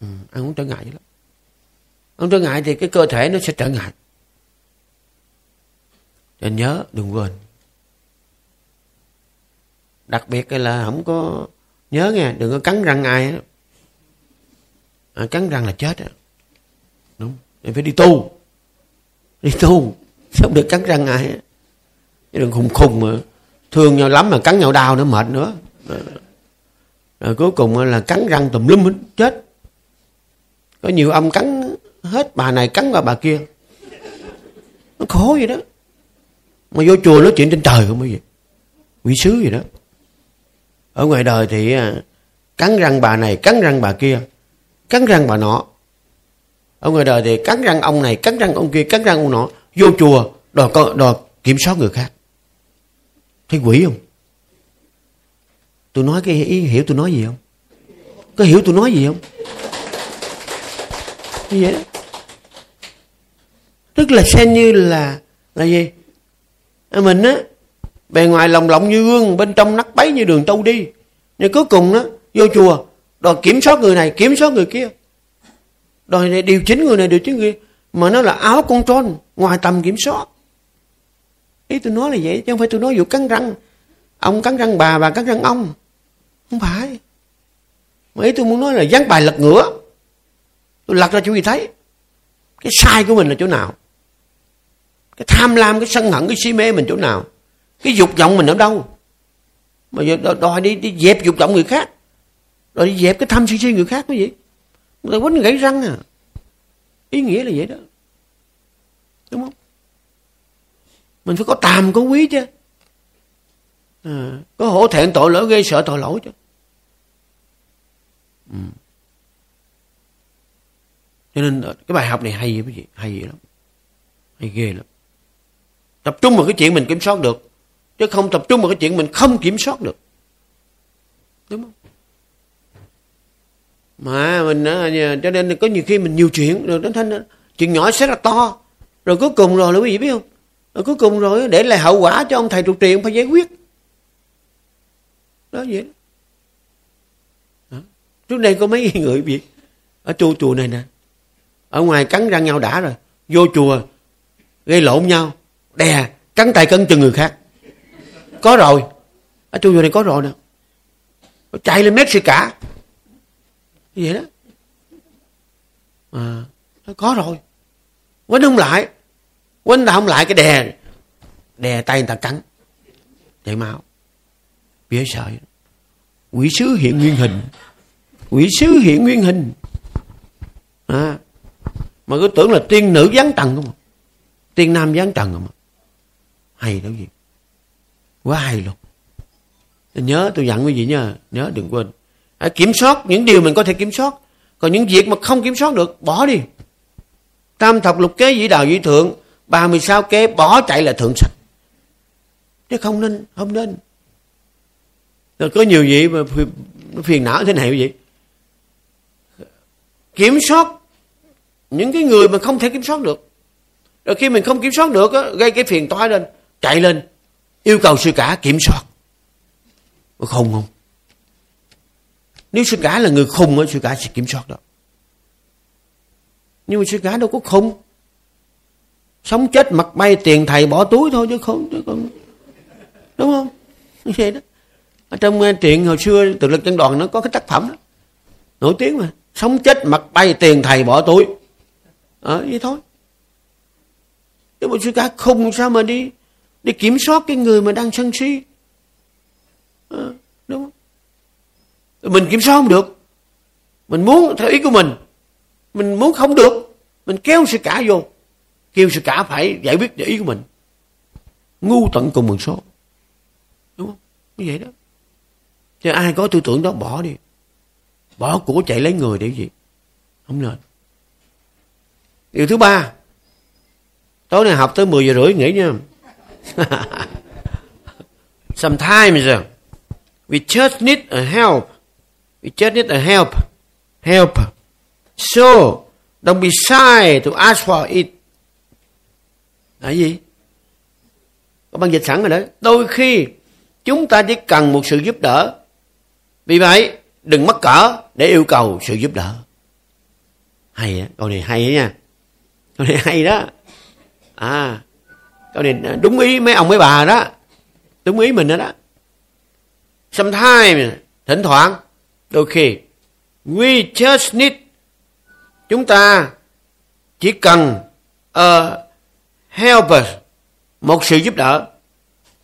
Ừ, ăn uống trở ngại vậy lắm. Ăn trở ngại thì cái cơ thể nó sẽ trở ngại. Nên nhớ đừng quên. Đặc biệt là không có nhớ nghe đừng có cắn răng ai đó. À, cắn răng là chết đó. đúng. Em phải đi tu đi tu không được cắn răng ai chứ đừng khùng khùng mà thương nhau lắm mà cắn nhau đau nữa mệt nữa. Rồi cuối cùng là cắn răng tùm lum hết, chết. Có nhiều ông cắn hết, bà này cắn vào bà kia. Nó khổ vậy đó. Mà vô chùa nói chuyện trên trời không cái giờ quỷ sứ gì đó. Ở ngoài đời thì cắn răng bà này, cắn răng bà kia, cắn răng bà nọ ở ngoài đời thì cắn răng ông này cắn răng ông kia cắn răng ông nọ. Vô chùa đòi, đòi kiểm soát người khác. Thấy quỷ không? Tôi nói cái ý hiểu tôi nói gì không? Có hiểu tôi nói gì không? Như vậy? Đó tức là xem như là là gì? À, mình á bề ngoài lồng lộng như gương bên trong nắp bấy như đường tâu đi. Nhưng cuối cùng á vô chùa đòi kiểm soát người này kiểm soát người kia đòi điều chỉnh người này, điều chỉnh người. Mà nó là áo con trôn ngoài tầm kiểm soát. Ý tôi nói là vậy, chứ không phải tôi nói vụ cắn răng. Ông cắn răng bà bà cắn răng ông. Không phải. Mà ý tôi muốn nói là dán bài lật ngửa. Tôi lật ra chỗ gì thấy? Cái sai của mình là chỗ nào? Cái tham lam, cái sân hận, cái si mê mình chỗ nào? Cái dục vọng mình ở đâu? Mà giờ đòi đi đi dẹp dục vọng người khác. Rồi đi dẹp cái tham sân si người khác cái gì người ta quýnh gãy răng à? Ý nghĩa là vậy đó. Đúng không? Mình phải có tàm có quý chứ. À, có hổ thẹn tội lỗi gây sợ tội lỗi chứ. Ừ. cho nên cái bài học này hay vậy quý vị hay vậy lắm. Hay ghê lắm. Tập trung vào cái chuyện mình kiểm soát được chứ không tập trung vào cái chuyện mình không kiểm soát được. Đúng không? Mà mình cho nên có nhiều khi mình nhiều chuyện, rồi đến thanh chuyện nhỏ sẽ là to. Rồi cuối cùng rồi, là quý vị biết không? Rồi cuối cùng rồi, để lại hậu quả cho ông thầy trụ trì phải giải quyết. Đó, vậy đó. trước đây có mấy *laughs* người bị ở chùa chùa này nè. Ở ngoài cắn răng nhau đã rồi. Vô chùa, gây lộn nhau. Đè, cắn tay cắn chân người khác. Có rồi. Ở chùa này có rồi nè. Chạy lên mét cả vậy đó. À, nó có rồi. Quánh không lại. Quánh là không lại cái đè. Đè tay người ta cắn. Chạy mau. Biết sợ. Quỷ sứ hiện nguyên hình. Quỷ sứ hiện nguyên hình. À, mà cứ tưởng là tiên nữ giáng trần không à? tiên nam giáng trần không à? hay đâu gì quá hay luôn. Nhớ tôi dặn quý vị nha nhớ đừng quên à, kiểm soát những điều mình có thể kiểm soát. Còn những việc mà không kiểm soát được bỏ đi. Tam thập lục kế dĩ đạo dĩ thượng ba mươi sáu kế bỏ chạy là thượng sạch chứ không nên không nên. Rồi có nhiều vị mà phiền não thế này vậy kiểm soát những cái người mà không thể kiểm soát được. Rồi khi mình không kiểm soát được á, gây cái phiền toái lên chạy lên yêu cầu sư cả kiểm soát. Không không nếu sư cả là người khùng á sư cả sẽ kiểm soát đó. Nhưng mà sư cả đâu có khùng. Sống chết mặt bay tiền thầy bỏ túi thôi chứ không chứ không. Đúng không? Như vậy đó. Ở trong ờ, truyện hồi xưa tự lực chân đoàn nó có cái tác phẩm đó. Nổi tiếng mà. Sống chết mặt bay tiền thầy bỏ túi. Ở à, vậy thôi. Nếu mà sư cả khùng sao mà đi đi kiểm soát cái người mà đang sân si? À, đúng không? Mình kiểm soát không được. Mình muốn theo ý của mình. Mình muốn không được. Mình kéo sự cả vô. Kêu sự cả phải giải quyết ý của mình. Ngu tận cùng một số. Đúng không? Như vậy đó. Cho ai có tư tưởng đó, bỏ đi. Bỏ của chạy lấy người để gì? Không nên. Điều thứ ba. Tối nay học tới 10 giờ rưỡi nghỉ nha. *laughs* Sometimes we just need a help we just need a help. Help. So, don't be shy to ask for it. Là gì? Có bằng dịch sẵn rồi đấy. đôi khi, chúng ta chỉ cần một sự giúp đỡ. Vì vậy, đừng mắc cỡ để yêu cầu sự giúp đỡ. Hay á, câu này hay á nha. Câu này hay đó. À câu này đúng ý mấy ông mấy bà đó. Đúng ý mình đó đó. Sometimes, thỉnh thoảng đôi khi we just need, chúng ta chỉ cần a helper, một sự giúp đỡ.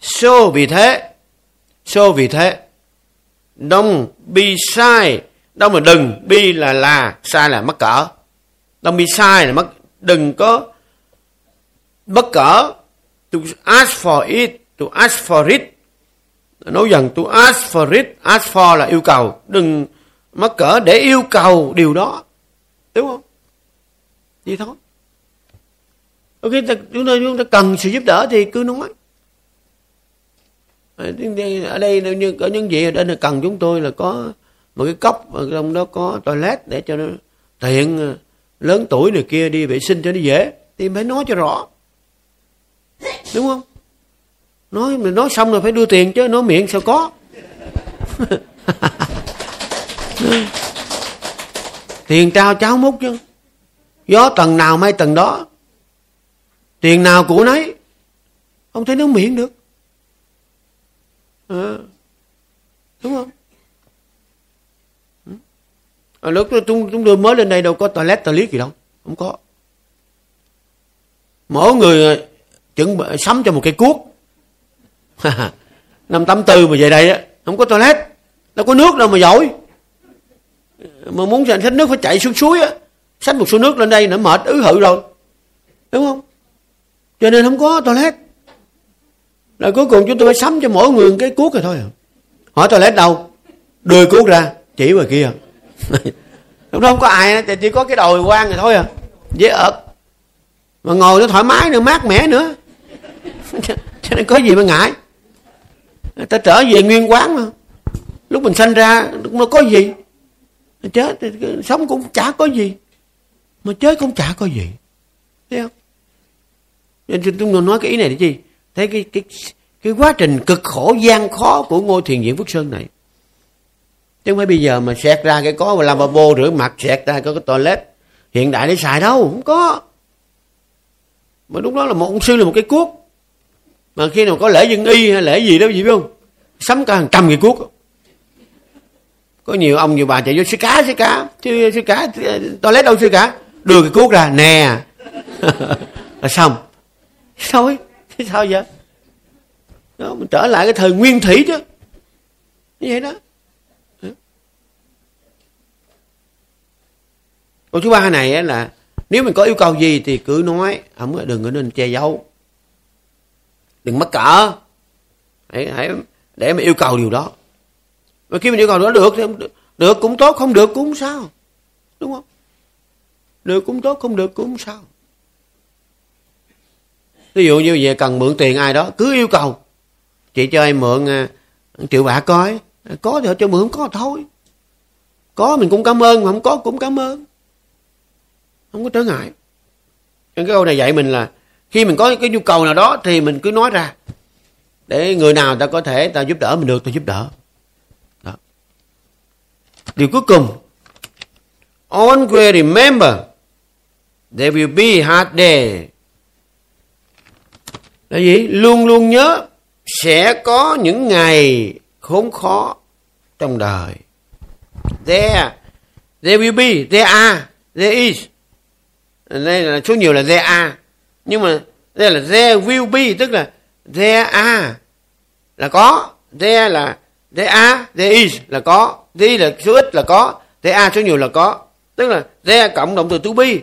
So vì thế, so vì thế, don't be shy. Đâu mà đừng be là là sai là mắc cỡ. Don't be shy là mất đừng có bất cỡ. To ask for it, to ask for it nói dần to ask for it, ask for là yêu cầu. Đừng mắc cỡ để yêu cầu điều đó. Đúng không? Vậy thôi. Ok chúng ta chúng ta cần sự giúp đỡ thì cứ nói. Ờ, ở đây như có những gì ở đây là cần chúng tôi là có một cái cốc, ở trong đó có toilet để cho nó tiện ờ, lớn tuổi này kia đi vệ sinh cho nó dễ. Thì phải nói cho rõ. Đúng không? Nói mình nói xong rồi phải đưa tiền chứ nói miệng sao có. *laughs* Tiền trao cháo múc chứ. Gió tầng nào may tầng đó. Tiền nào của nấy. Không thể nói miệng được. À, đúng không? Ừ. À, lúc chúng chúng tôi mới lên đây đâu có toilet toilet gì đâu. Không có. Mỗi người à, chuẩn bị sắm cho một cái cuốc. *laughs* năm tám tư mà về đây á, không có toilet, đâu có nước đâu mà giỏi. Mà muốn xách nước phải chạy xuống suối á, xách một số nước lên đây nó mệt, ứ hự rồi. Đúng không? Cho nên không có toilet. Rồi cuối cùng chúng tôi phải sắm cho mỗi người cái cuốc rồi thôi à. hỏi toilet đâu? Đưa cuốc ra, chỉ ngoài kia. *laughs* Lúc đó không có ai chỉ có cái đồi quan rồi thôi à. Dễ ợt. Mà ngồi nó thoải mái nữa, mát mẻ nữa. *laughs* Cho nên có gì mà ngại ta trở về nguyên quán mà. Lúc mình sanh ra nó có gì? Chết sống cũng chả có gì. Mà chết cũng chả có gì. Thấy không? Nên chúng tôi nói cái ý này để chi thấy cái cái cái quá trình cực khổ, gian khó của ngôi thiền viện Phước Sơn này. Chứ không phải bây giờ mà xẹt ra cái có làm làm lavabo rửa mặt, xẹt ra có cái toilet. Hiện đại để xài đâu, không có. Mà lúc đó là một ông sư là một cái cuốc mà khi nào có lễ dân y hay lễ gì đó gì biết không? Sắm cả hàng trăm người cuốc. Có nhiều ông nhiều bà chạy vô sư cá sư cá chứ sư cá toilet đâu sư cá? Đưa cái cuốc ra nè. *laughs* Là xong. Sao ấy sao vậy? Đó, mình trở lại cái thời nguyên thủy chứ như vậy đó. Câu thứ ba này là nếu mình có yêu cầu gì thì cứ nói không đừng có nên che giấu đừng mắc cỡ. Hãy, hãy để mà yêu cầu điều đó. Và khi mình yêu cầu nó được thì được cũng tốt không được cũng sao? Đúng không? Được cũng tốt không được cũng sao? Ví dụ như về cần mượn tiền ai đó cứ yêu cầu. Chị cho em mượn uh, triệu bạc coi. Có thì họ cho mượn không có thôi. Có mình cũng cảm ơn mà không có cũng cảm ơn. Không có trở ngại. Cái câu này dạy mình là khi mình có cái nhu cầu nào đó thì mình cứ nói ra. Để người nào ta có thể ta giúp đỡ mình được, ta giúp đỡ. Đó. điều cuối cùng, always remember there will be hard day. Là gì? Luôn luôn nhớ sẽ có những ngày khốn khó trong đời. There there will be, there are, there is. Đây là số nhiều là there are nhưng mà, đây là there will be, tức là there are, là có. There là, there are, there is là có. There là số ít là có, there are số nhiều là có. Tức là there cộng động từ to be.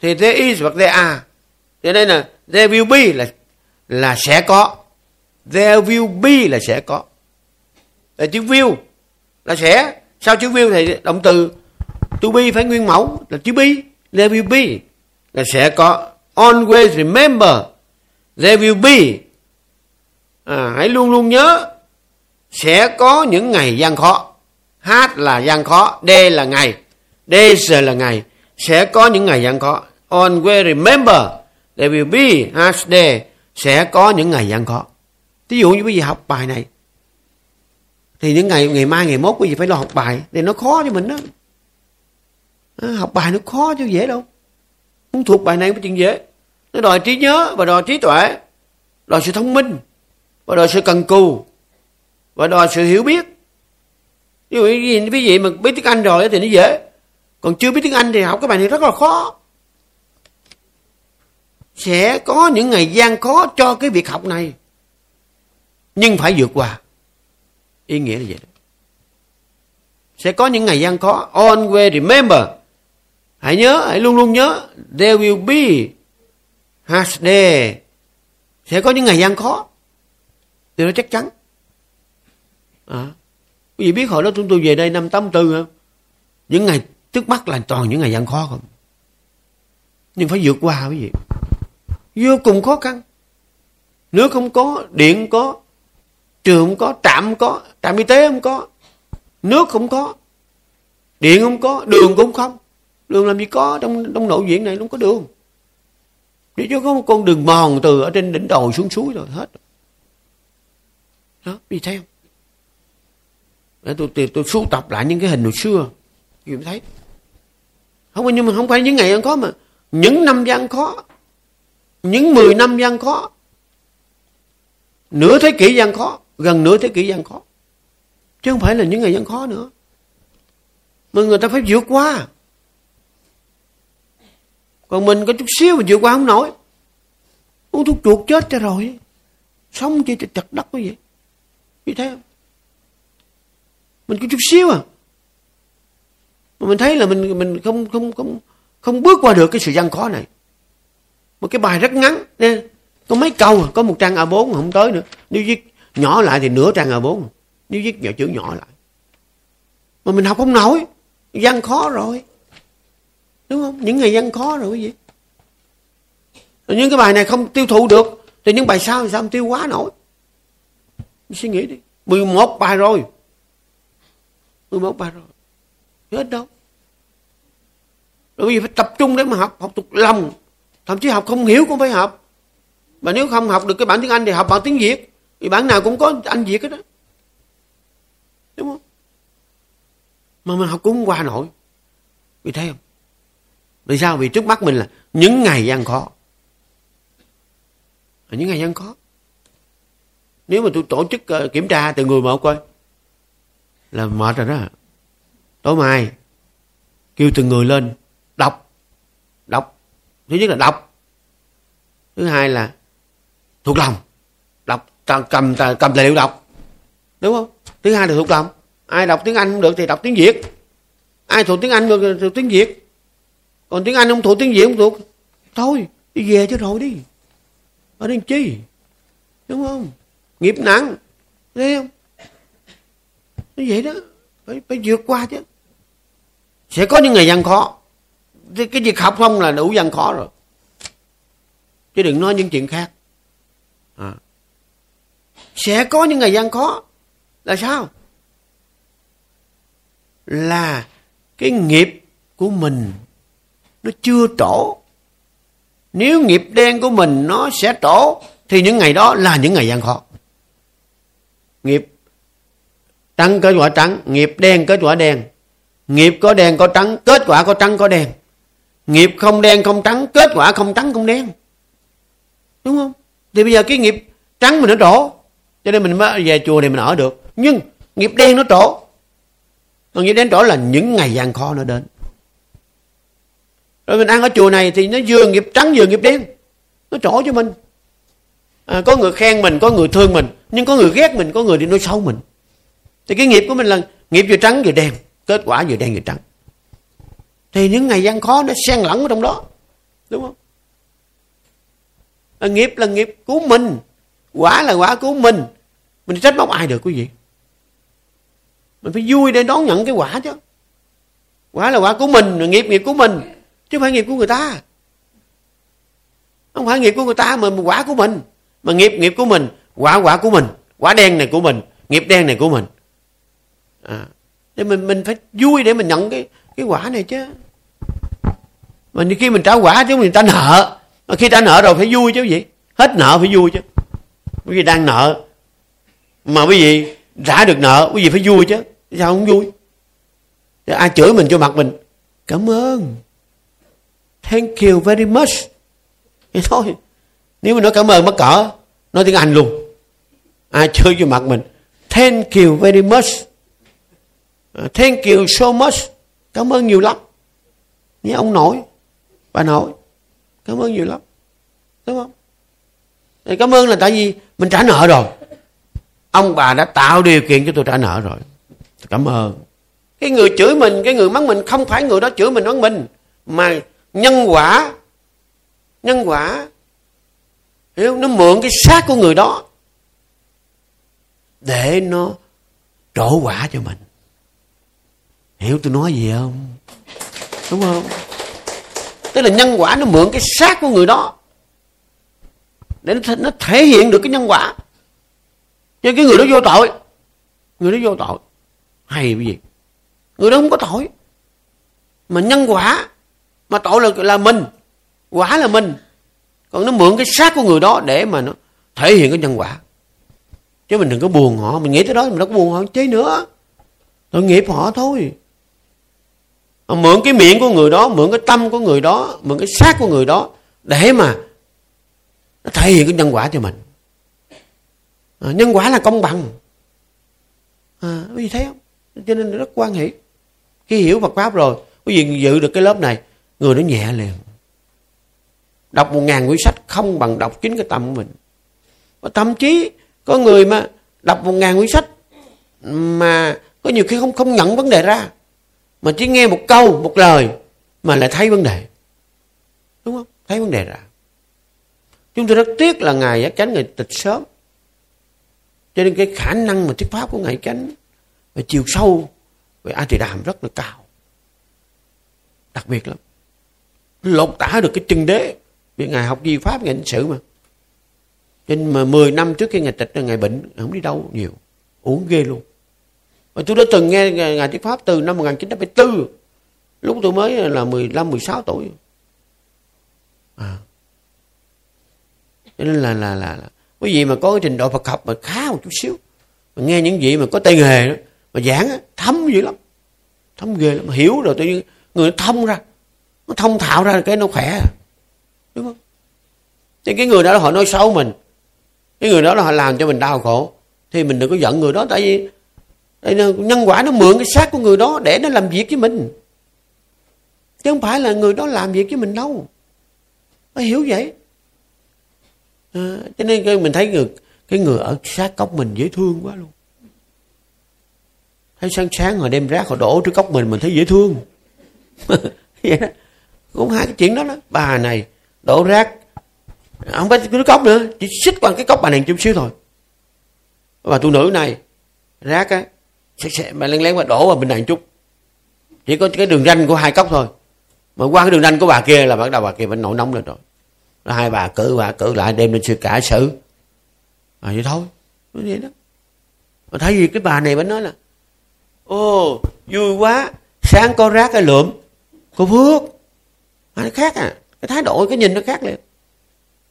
Thì there is hoặc there are. Thì đây là there will be là là sẽ có. There will be là sẽ có. Là chữ will là sẽ. Sau chữ will thì động từ to be phải nguyên mẫu là chữ be. There will be là sẽ có always remember there will be. À, hãy luôn luôn nhớ sẽ có những ngày gian khó. Hát là gian khó d là ngày. Days là ngày sẽ có những ngày gian khó. Always remember there will be. Hard day sẽ có những ngày gian khó. Ví dụ như quý vị học bài này thì những ngày ngày mai ngày mốt quý vị phải lo học bài thì nó khó cho mình đó. À, học bài nó khó chứ dễ đâu muốn thuộc bài này mới chuyện dễ. Nó đòi trí nhớ và đòi trí tuệ, đòi sự thông minh và đòi sự cần cù và đòi sự hiểu biết. Ví dụ như quý vị mà biết tiếng Anh rồi thì nó dễ. Còn chưa biết tiếng Anh thì học cái bài này rất là khó. Sẽ có những ngày gian khó cho cái việc học này. Nhưng phải vượt qua. Ý nghĩa là vậy sẽ có những ngày gian khó. Always remember hãy nhớ hãy luôn luôn nhớ there will be hard day. Sẽ có những ngày gian khó. Thì nó chắc chắn. À, quý vị biết hồi đó chúng tôi về đây năm 84 không? Những ngày trước mắt là toàn những ngày gian khó không? Nhưng phải vượt qua quý vị? Vô cùng khó khăn. Nước không có điện có trường không có trạm không có trạm y tế không có nước không có điện không có đường cũng không đường làm gì có trong trong nội viện này không có đường. Chỉ cho có một con đường mòn từ ở trên đỉnh đồi xuống suối rồi hết. Đó đi theo. Để tôi tôi, tôi sưu tập lại những cái hình hồi xưa. Thì thấy. Không nhưng mà không phải những ngày ăn khó mà. Những năm gian khó. Những 10 năm gian khó. Nửa thế kỷ gian khó. Gần nửa thế kỷ gian khó. Chứ không phải là những ngày gian khó nữa. Mà người ta phải vượt qua còn mình có chút xíu mà vượt qua không nổi. Uống thuốc chuột chết cho rồi. Sống chi chật đất quá vậy. Như thế không? Mình có chút xíu à. Mà mình thấy là mình mình không không không không bước qua được cái sự gian khó này. Một cái bài rất ngắn nè. Có mấy câu à, có một trang A4 không tới nữa. Nếu viết nhỏ lại thì nửa trang A4 nếu viết nhỏ chữ nhỏ lại. Mà mình học không nổi. Gian khó rồi đúng không? Những ngày dân khó rồi cái gì rồi những cái bài này không tiêu thụ được, thì những bài sau thì sao? Không tiêu quá nổi. Suy nghĩ đi. 11 bài rồi. 11 bài rồi. Hết đâu. Rồi bây giờ phải tập trung để mà học học thuộc lòng. Thậm chí học không hiểu cũng phải học. Mà nếu không học được cái bản tiếng Anh thì học bản tiếng Việt. Thì bản nào cũng có Anh Việt hết đó đúng không? Mà mình học cũng không qua nổi. Vì thấy không? Vì sao? Vì trước mắt mình là những ngày gian khó. Những ngày gian khó. Nếu mà tôi tổ chức ờ, kiểm tra từ người một coi là mệt rồi đó. Tối mai kêu từng người lên đọc đọc. Thứ nhất là đọc. Thứ hai là thuộc lòng. Đọc cầm cầm, cầm tài liệu đọc. Đúng không? Thứ hai là thuộc lòng. Ai đọc tiếng anh không được thì đọc tiếng việt. Ai thuộc tiếng anh được thì thuộc tiếng việt còn tiếng anh không thuộc tiếng việt không thuộc. Thôi đi về chứ rồi đi. Ở đây chi? Đúng không? Nghiệp nặng. Thấy không? Nó vậy đó. Phải, phải vượt qua chứ. Sẽ có những ngày gian khó. Cái, cái việc học không là đủ gian khó rồi. Chứ đừng nói những chuyện khác. À. sẽ có những ngày gian khó. Là sao? Là cái nghiệp của mình nó chưa trổ. Nếu nghiệp đen của mình nó sẽ trổ, thì những ngày đó là những ngày gian khó. Nghiệp trắng kết quả trắng, nghiệp đen kết quả đen. Nghiệp có đen có trắng, kết quả có trắng có đen. Nghiệp không đen không trắng, kết quả không trắng không đen. Đúng không? Thì bây giờ cái nghiệp trắng mình nó trổ, cho nên mình mới về chùa này mình ở được. Nhưng nghiệp đen nó trổ. Còn nghiệp đen trổ là những ngày gian khó nó đến rồi mình ăn ở chùa này thì nó vừa nghiệp trắng vừa nghiệp đen. Nó trổ cho mình. À, có người khen mình có người thương mình nhưng có người ghét mình có người đi nói xấu mình. Thì cái nghiệp của mình là nghiệp vừa trắng vừa đen kết quả vừa đen vừa trắng. Thì những ngày gian khó nó xen lẫn ở trong đó đúng không? À, nghiệp là nghiệp của mình quả là quả của mình. Mình trách móc ai được quý vị? Mình phải vui để đón nhận cái quả chứ. Quả là quả của mình nghiệp nghiệp của mình chứ không phải nghiệp của người ta. Không phải nghiệp của người ta mà quả của mình. Mà nghiệp nghiệp của mình quả quả của mình. Quả đen này của mình nghiệp đen này của mình. À, để mình mình phải vui để mình nhận cái cái quả này chứ. Mà khi mình trả quả chứ mình ta nợ. Mà khi ta nợ rồi phải vui chứ gì hết nợ phải vui chứ. Bởi vì đang nợ mà quý vị trả được nợ quý vị phải vui chứ. Sao không vui? Ai chửi mình cho mặt mình? Cảm ơn thank you very much. Vậy thôi. Nếu mà nói cảm ơn, mắc cỡ. Nói tiếng anh luôn. Ai chơi vô mặt mình. Thank you very much. À, thank you so much. Cảm ơn nhiều lắm. Như ông nội. Bà nội. Cảm ơn nhiều lắm. Đúng không? Thì cảm ơn là tại vì mình trả nợ rồi. Ông bà đã tạo điều kiện cho tôi trả nợ rồi. Cảm ơn. Cái người chửi mình, cái người mắng mình không phải người đó chửi mình, mắng mình. Mà nhân quả. Nhân quả. Hiểu nó mượn cái xác của người đó để nó trổ quả cho mình. Hiểu tôi nói gì không? Đúng không? Tức là nhân quả nó mượn cái xác của người đó để nó, nó thể hiện được cái nhân quả. Cho cái người đó vô tội. Người đó vô tội. Hay cái gì người đó không có tội. Mà nhân quả mà tội là là mình. Quả là mình. Còn nó mượn cái xác của người đó để mà nó thể hiện cái nhân quả. Chứ mình đừng có buồn họ. Mình nghĩ tới đó mình đâu có buồn họ chế nữa. Tội nghiệp họ thôi. Mượn cái miệng của người đó mượn cái tâm của người đó mượn cái xác của người đó để mà nó thể hiện cái nhân quả cho mình. À, nhân quả là công bằng. À, quý vị thấy không? Cho nên rất quan hệ. Khi hiểu Phật pháp rồi quý vị dự được cái lớp này người nó nhẹ liền đọc một ngàn quyển sách không bằng đọc chính cái tâm của mình. Và thậm chí có người mà đọc một ngàn quyển sách mà có nhiều khi không không nhận vấn đề ra, mà chỉ nghe một câu, một lời mà lại thấy vấn đề. Đúng không? Thấy vấn đề ra. Chúng tôi rất tiếc là ngài giác chánh ngài tịch sớm. Cho nên cái khả năng mà thuyết pháp của ngài chánh về chiều sâu về a thì đàm rất là cao. Đặc biệt lắm lột tả được cái chân đế. Vì ngài học di pháp ngài lịch sử mà. Nên mà 10 năm trước khi ngài tịch là ngài bệnh không đi đâu nhiều. Uống ghê luôn. Mà tôi đã từng nghe ngài thuyết pháp từ năm 1974 lúc tôi mới là 15 16 tuổi. À. cho nên là là là, là. Quý vị mà có cái trình độ Phật học mà khá một chút xíu mà nghe những vị mà có tay nghề đó mà giảng á, thấm dữ lắm. Thấm ghê lắm. Mà hiểu rồi tự nhiên người nó thông ra nó thông thạo ra cái nó khỏe. Đúng không? Thì cái người đó họ nói xấu mình. Cái người đó là họ làm cho mình đau khổ. Thì mình đừng có giận người đó tại vì nhân quả nó mượn cái xác của người đó để nó làm việc với mình. Chứ không phải là người đó làm việc với mình đâu. Phải hiểu vậy. À, cho nên mình thấy người cái người ở sát cốc mình dễ thương quá luôn. Thấy sáng sáng họ đem rác họ đổ trước cốc mình mình thấy dễ thương. *laughs* Vậy đó cũng hai cái chuyện đó đó. Bà này đổ rác. Không phải cái cốc nữa. Chỉ xích qua cái cốc bà này chút xíu thôi. Bà tu nữ này rác á sẽ, sẽ bà lén lén mà đổ vào bên này chút. Chỉ có cái đường ranh của hai cốc thôi. Mà qua cái đường ranh của bà kia là bắt đầu bà kia vẫn nổi nóng lên rồi. Rồi hai bà cử bà cử lại đem lên sư cả xử. À vậy thôi. Nó vậy đó. Mà thấy gì cái bà này vẫn nói là ô vui quá. Sáng có rác cái lượm. Có phước à, nó khác à. Cái thái độ cái nhìn nó khác liền.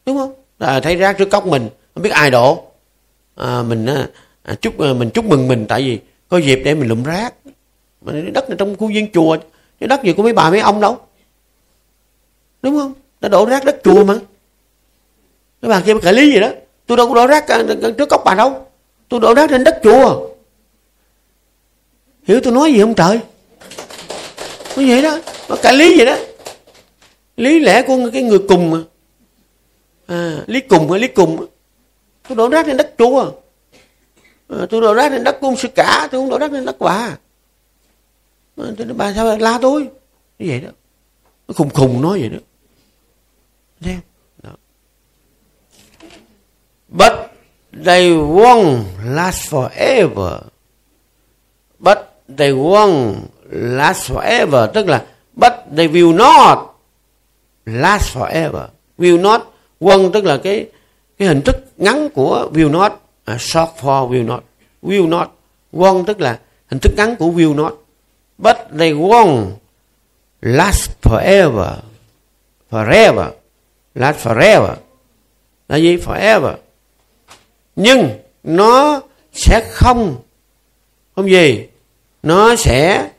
Đúng không? Là thấy rác trước cốc mình không biết ai đổ. À, mình à, à, chúc à, mình chúc mừng mình tại vì có dịp để mình lụm rác. Mà đất này trong khu viên chùa cái đất gì của mấy bà mấy ông đâu. Đúng không? Đã đổ rác đất chùa mà. Cái bà kia cãi lý gì đó. Tôi đâu có đổ rác à, trước cốc bà đâu. Tôi đổ rác trên đất chùa. Hiểu tôi nói gì không trời? Có vậy đó. Nó cãi lý vậy đó lý lẽ của cái người cùng mà. À, lý cùng hay lý cùng? Tôi đổ rác lên đất chúa à, tôi đổ rác lên đất cung sư cả tôi không đổ rác lên đất bà à, bà sao la tôi? Như vậy đó. Nó khùng khùng nói vậy đó. Nghe. Đó. But they won't last forever. But they won't last forever. Tức là but they will not last forever. Will not. won tức là cái cái hình thức ngắn của will not. Uh, short for will not. Will not. won tức là hình thức ngắn của will not. But they won, last forever. Forever last forever là gì forever nhưng nó sẽ không không gì nó sẽ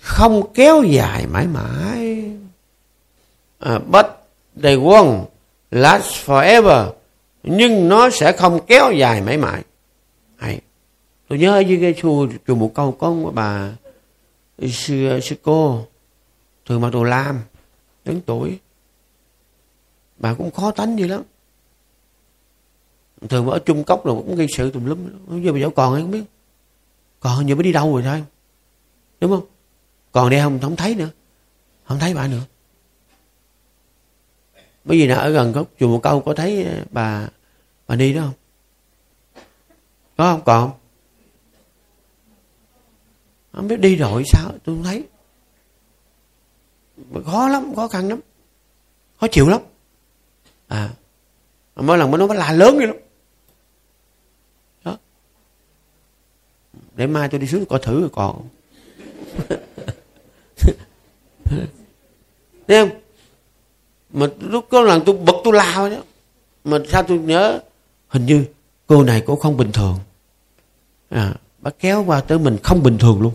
không kéo dài mãi mãi uh, but they won't last forever. Nhưng nó sẽ không kéo dài mãi mãi. Hay. tôi nhớ ở dưới cái chùa chùa một câu có một bà sư, sư cô thường mà tôi làm đến tuổi. Bà cũng khó tánh gì lắm. Thường ở trung cốc rồi cũng gây sự tùm lum. Giờ bây giờ còn hay không biết. Còn giờ mới đi đâu rồi thôi. Đúng không? Còn đây không không thấy nữa. Không thấy bà nữa bởi vì là ở gần có chùa một câu có thấy ờ, bà bà đi đó không? Có không? Còn không? Biết đi rồi sao, tôi không thấy. Khó lắm, khó khăn lắm. Khó chịu lắm. À mỗi lần mới nói là lớn vậy lắm đó. Để mai tôi đi xuống coi thử rồi còn *laughs* thấy không? Mà lúc có lần tôi bật tôi lao đó mà sao tôi nhớ, hình như cô này cũng không bình thường. À bà kéo qua tới mình không bình thường luôn.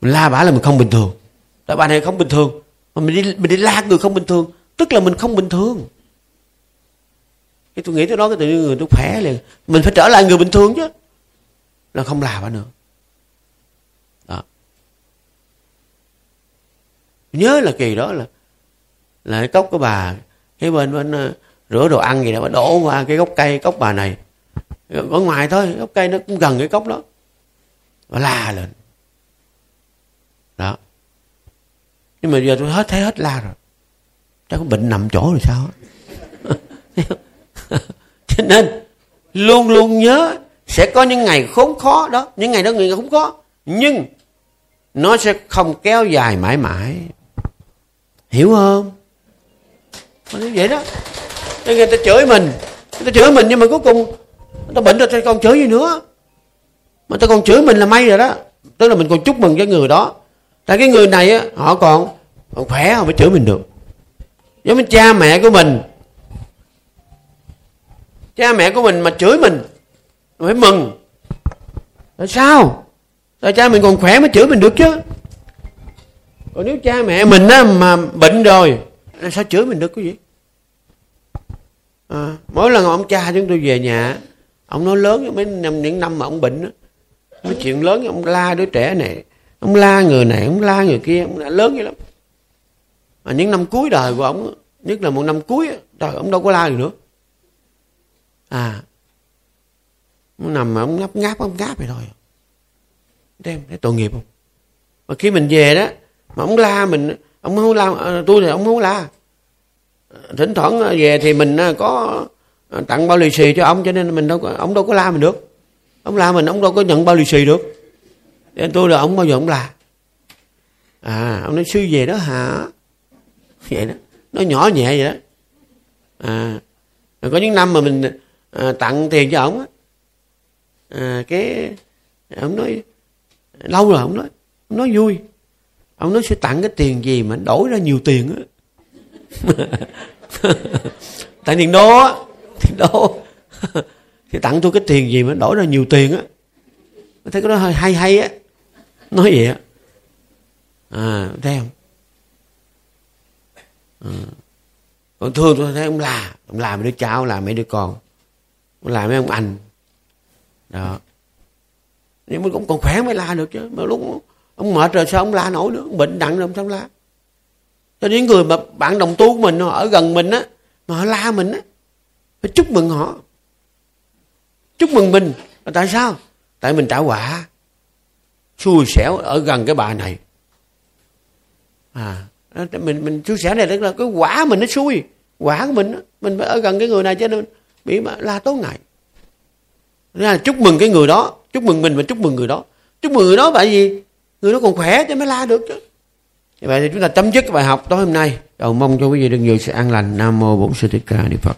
Mình la bả là mình không bình thường. Tại bà này không bình thường. Mà mình đi mình đi la người không bình thường. Tức là mình không bình thường. Cái tôi nghĩ tới đó, cái tự nhiên người tôi khỏe liền. Mình phải trở lại người bình thường chứ. Là không là bà nữa. Đó. Nhớ là kỳ đó là là cái cốc của bà. Cái bên bên ờ, rửa đồ ăn gì đó, bà đổ qua cái gốc cây, cốc bà này. Ở ngoài thôi, gốc cây nó cũng gần cái cốc đó. Và la lên. Đó. Nhưng mà giờ tôi hết, thấy hết la rồi. Chắc có bệnh nằm chỗ rồi sao *laughs* cho nên, luôn luôn nhớ, sẽ có những ngày khốn khó đó. Những ngày đó người không có. Nhưng, nó sẽ không kéo dài mãi mãi. Hiểu không? Như vậy đó. Nên người ta chửi mình. Người ta chửi mình nhưng mà cuối cùng người ta bệnh rồi ta còn chửi gì nữa. Mà ta còn chửi mình là may rồi đó. Tức là mình còn chúc mừng cái người đó. Tại cái người này á họ còn, còn khỏe họ mới chửi mình được. Giống như cha mẹ của mình. Cha mẹ của mình mà chửi mình phải mừng. Tại sao? Tại cha mình còn khỏe mới chửi mình được chứ. Còn nếu cha mẹ mình á mà bệnh rồi sao chửi mình được cái gì à, mỗi lần ông cha chúng tôi về nhà ông nói lớn mấy năm những năm mà ông bệnh đó, mấy chuyện lớn ông la đứa trẻ này ông la người này ông la người kia ông đã lớn vậy lắm. Mà những năm cuối đời của ông nhất là một năm cuối trời ông đâu có la gì nữa. À ông nằm mà ông ngáp ngáp ông ngáp vậy thôi. Đem thấy tội nghiệp không mà khi mình về đó mà ông la mình ông không la à, tôi thì ông không la thỉnh thoảng ờ, về thì mình ờ, có ờ, tặng bao lì xì cho ông cho nên mình đâu có ông đâu có la mình được. Ông la mình ông đâu có nhận bao lì xì được. Nên tôi là ông bao giờ ông la. À ông nói sư về đó hả? *laughs* Vậy đó. Nó nhỏ nhẹ vậy đó. À có những năm mà mình à, tặng tiền cho ông á. À, cái ông nói lâu rồi ông nói ông nói vui. Ông nói sẽ tặng cái tiền gì mà đổi ra nhiều tiền á. *laughs* tặng tiền đô á tiền đô, *laughs* thì tặng tôi cái tiền gì mà đổi ra nhiều tiền á. Thấy cái đó hơi hay hay á. Nói vậy á. À thấy không? Ừ. À. còn thương tôi, thấy ông là ông làm mấy đứa cháu làm mấy đứa con. Ông làm mấy ông anh. Đó. Nhưng mà cũng còn khỏe mới la được chứ. Mà lúc ông mệt rồi sao ông la nổi nữa ông bệnh nặng rồi, ông sao la? Cho những người mà bạn đồng tu của mình, họ ở gần mình á, mà họ la mình á, phải chúc mừng họ. Chúc mừng mình. Là tại sao? Tại mình trả quả. Xui xẻo ở gần cái bà này. À, à mình mình xui xẻo này tức là cái quả mình nó xui. Quả của mình đó. mình phải ở gần cái người này cho nên bị mà la tối ngày Nên là chúc mừng cái người đó, chúc mừng mình và chúc mừng người đó. Chúc mừng người đó tại vì người đó còn khỏe cho mới la được chứ vậy thì chúng ta chấm dứt cái bài học tối hôm nay. Cầu mong cho quý vị được nhiều sự an lành. Nam mô bổn sư thích ca ni phật.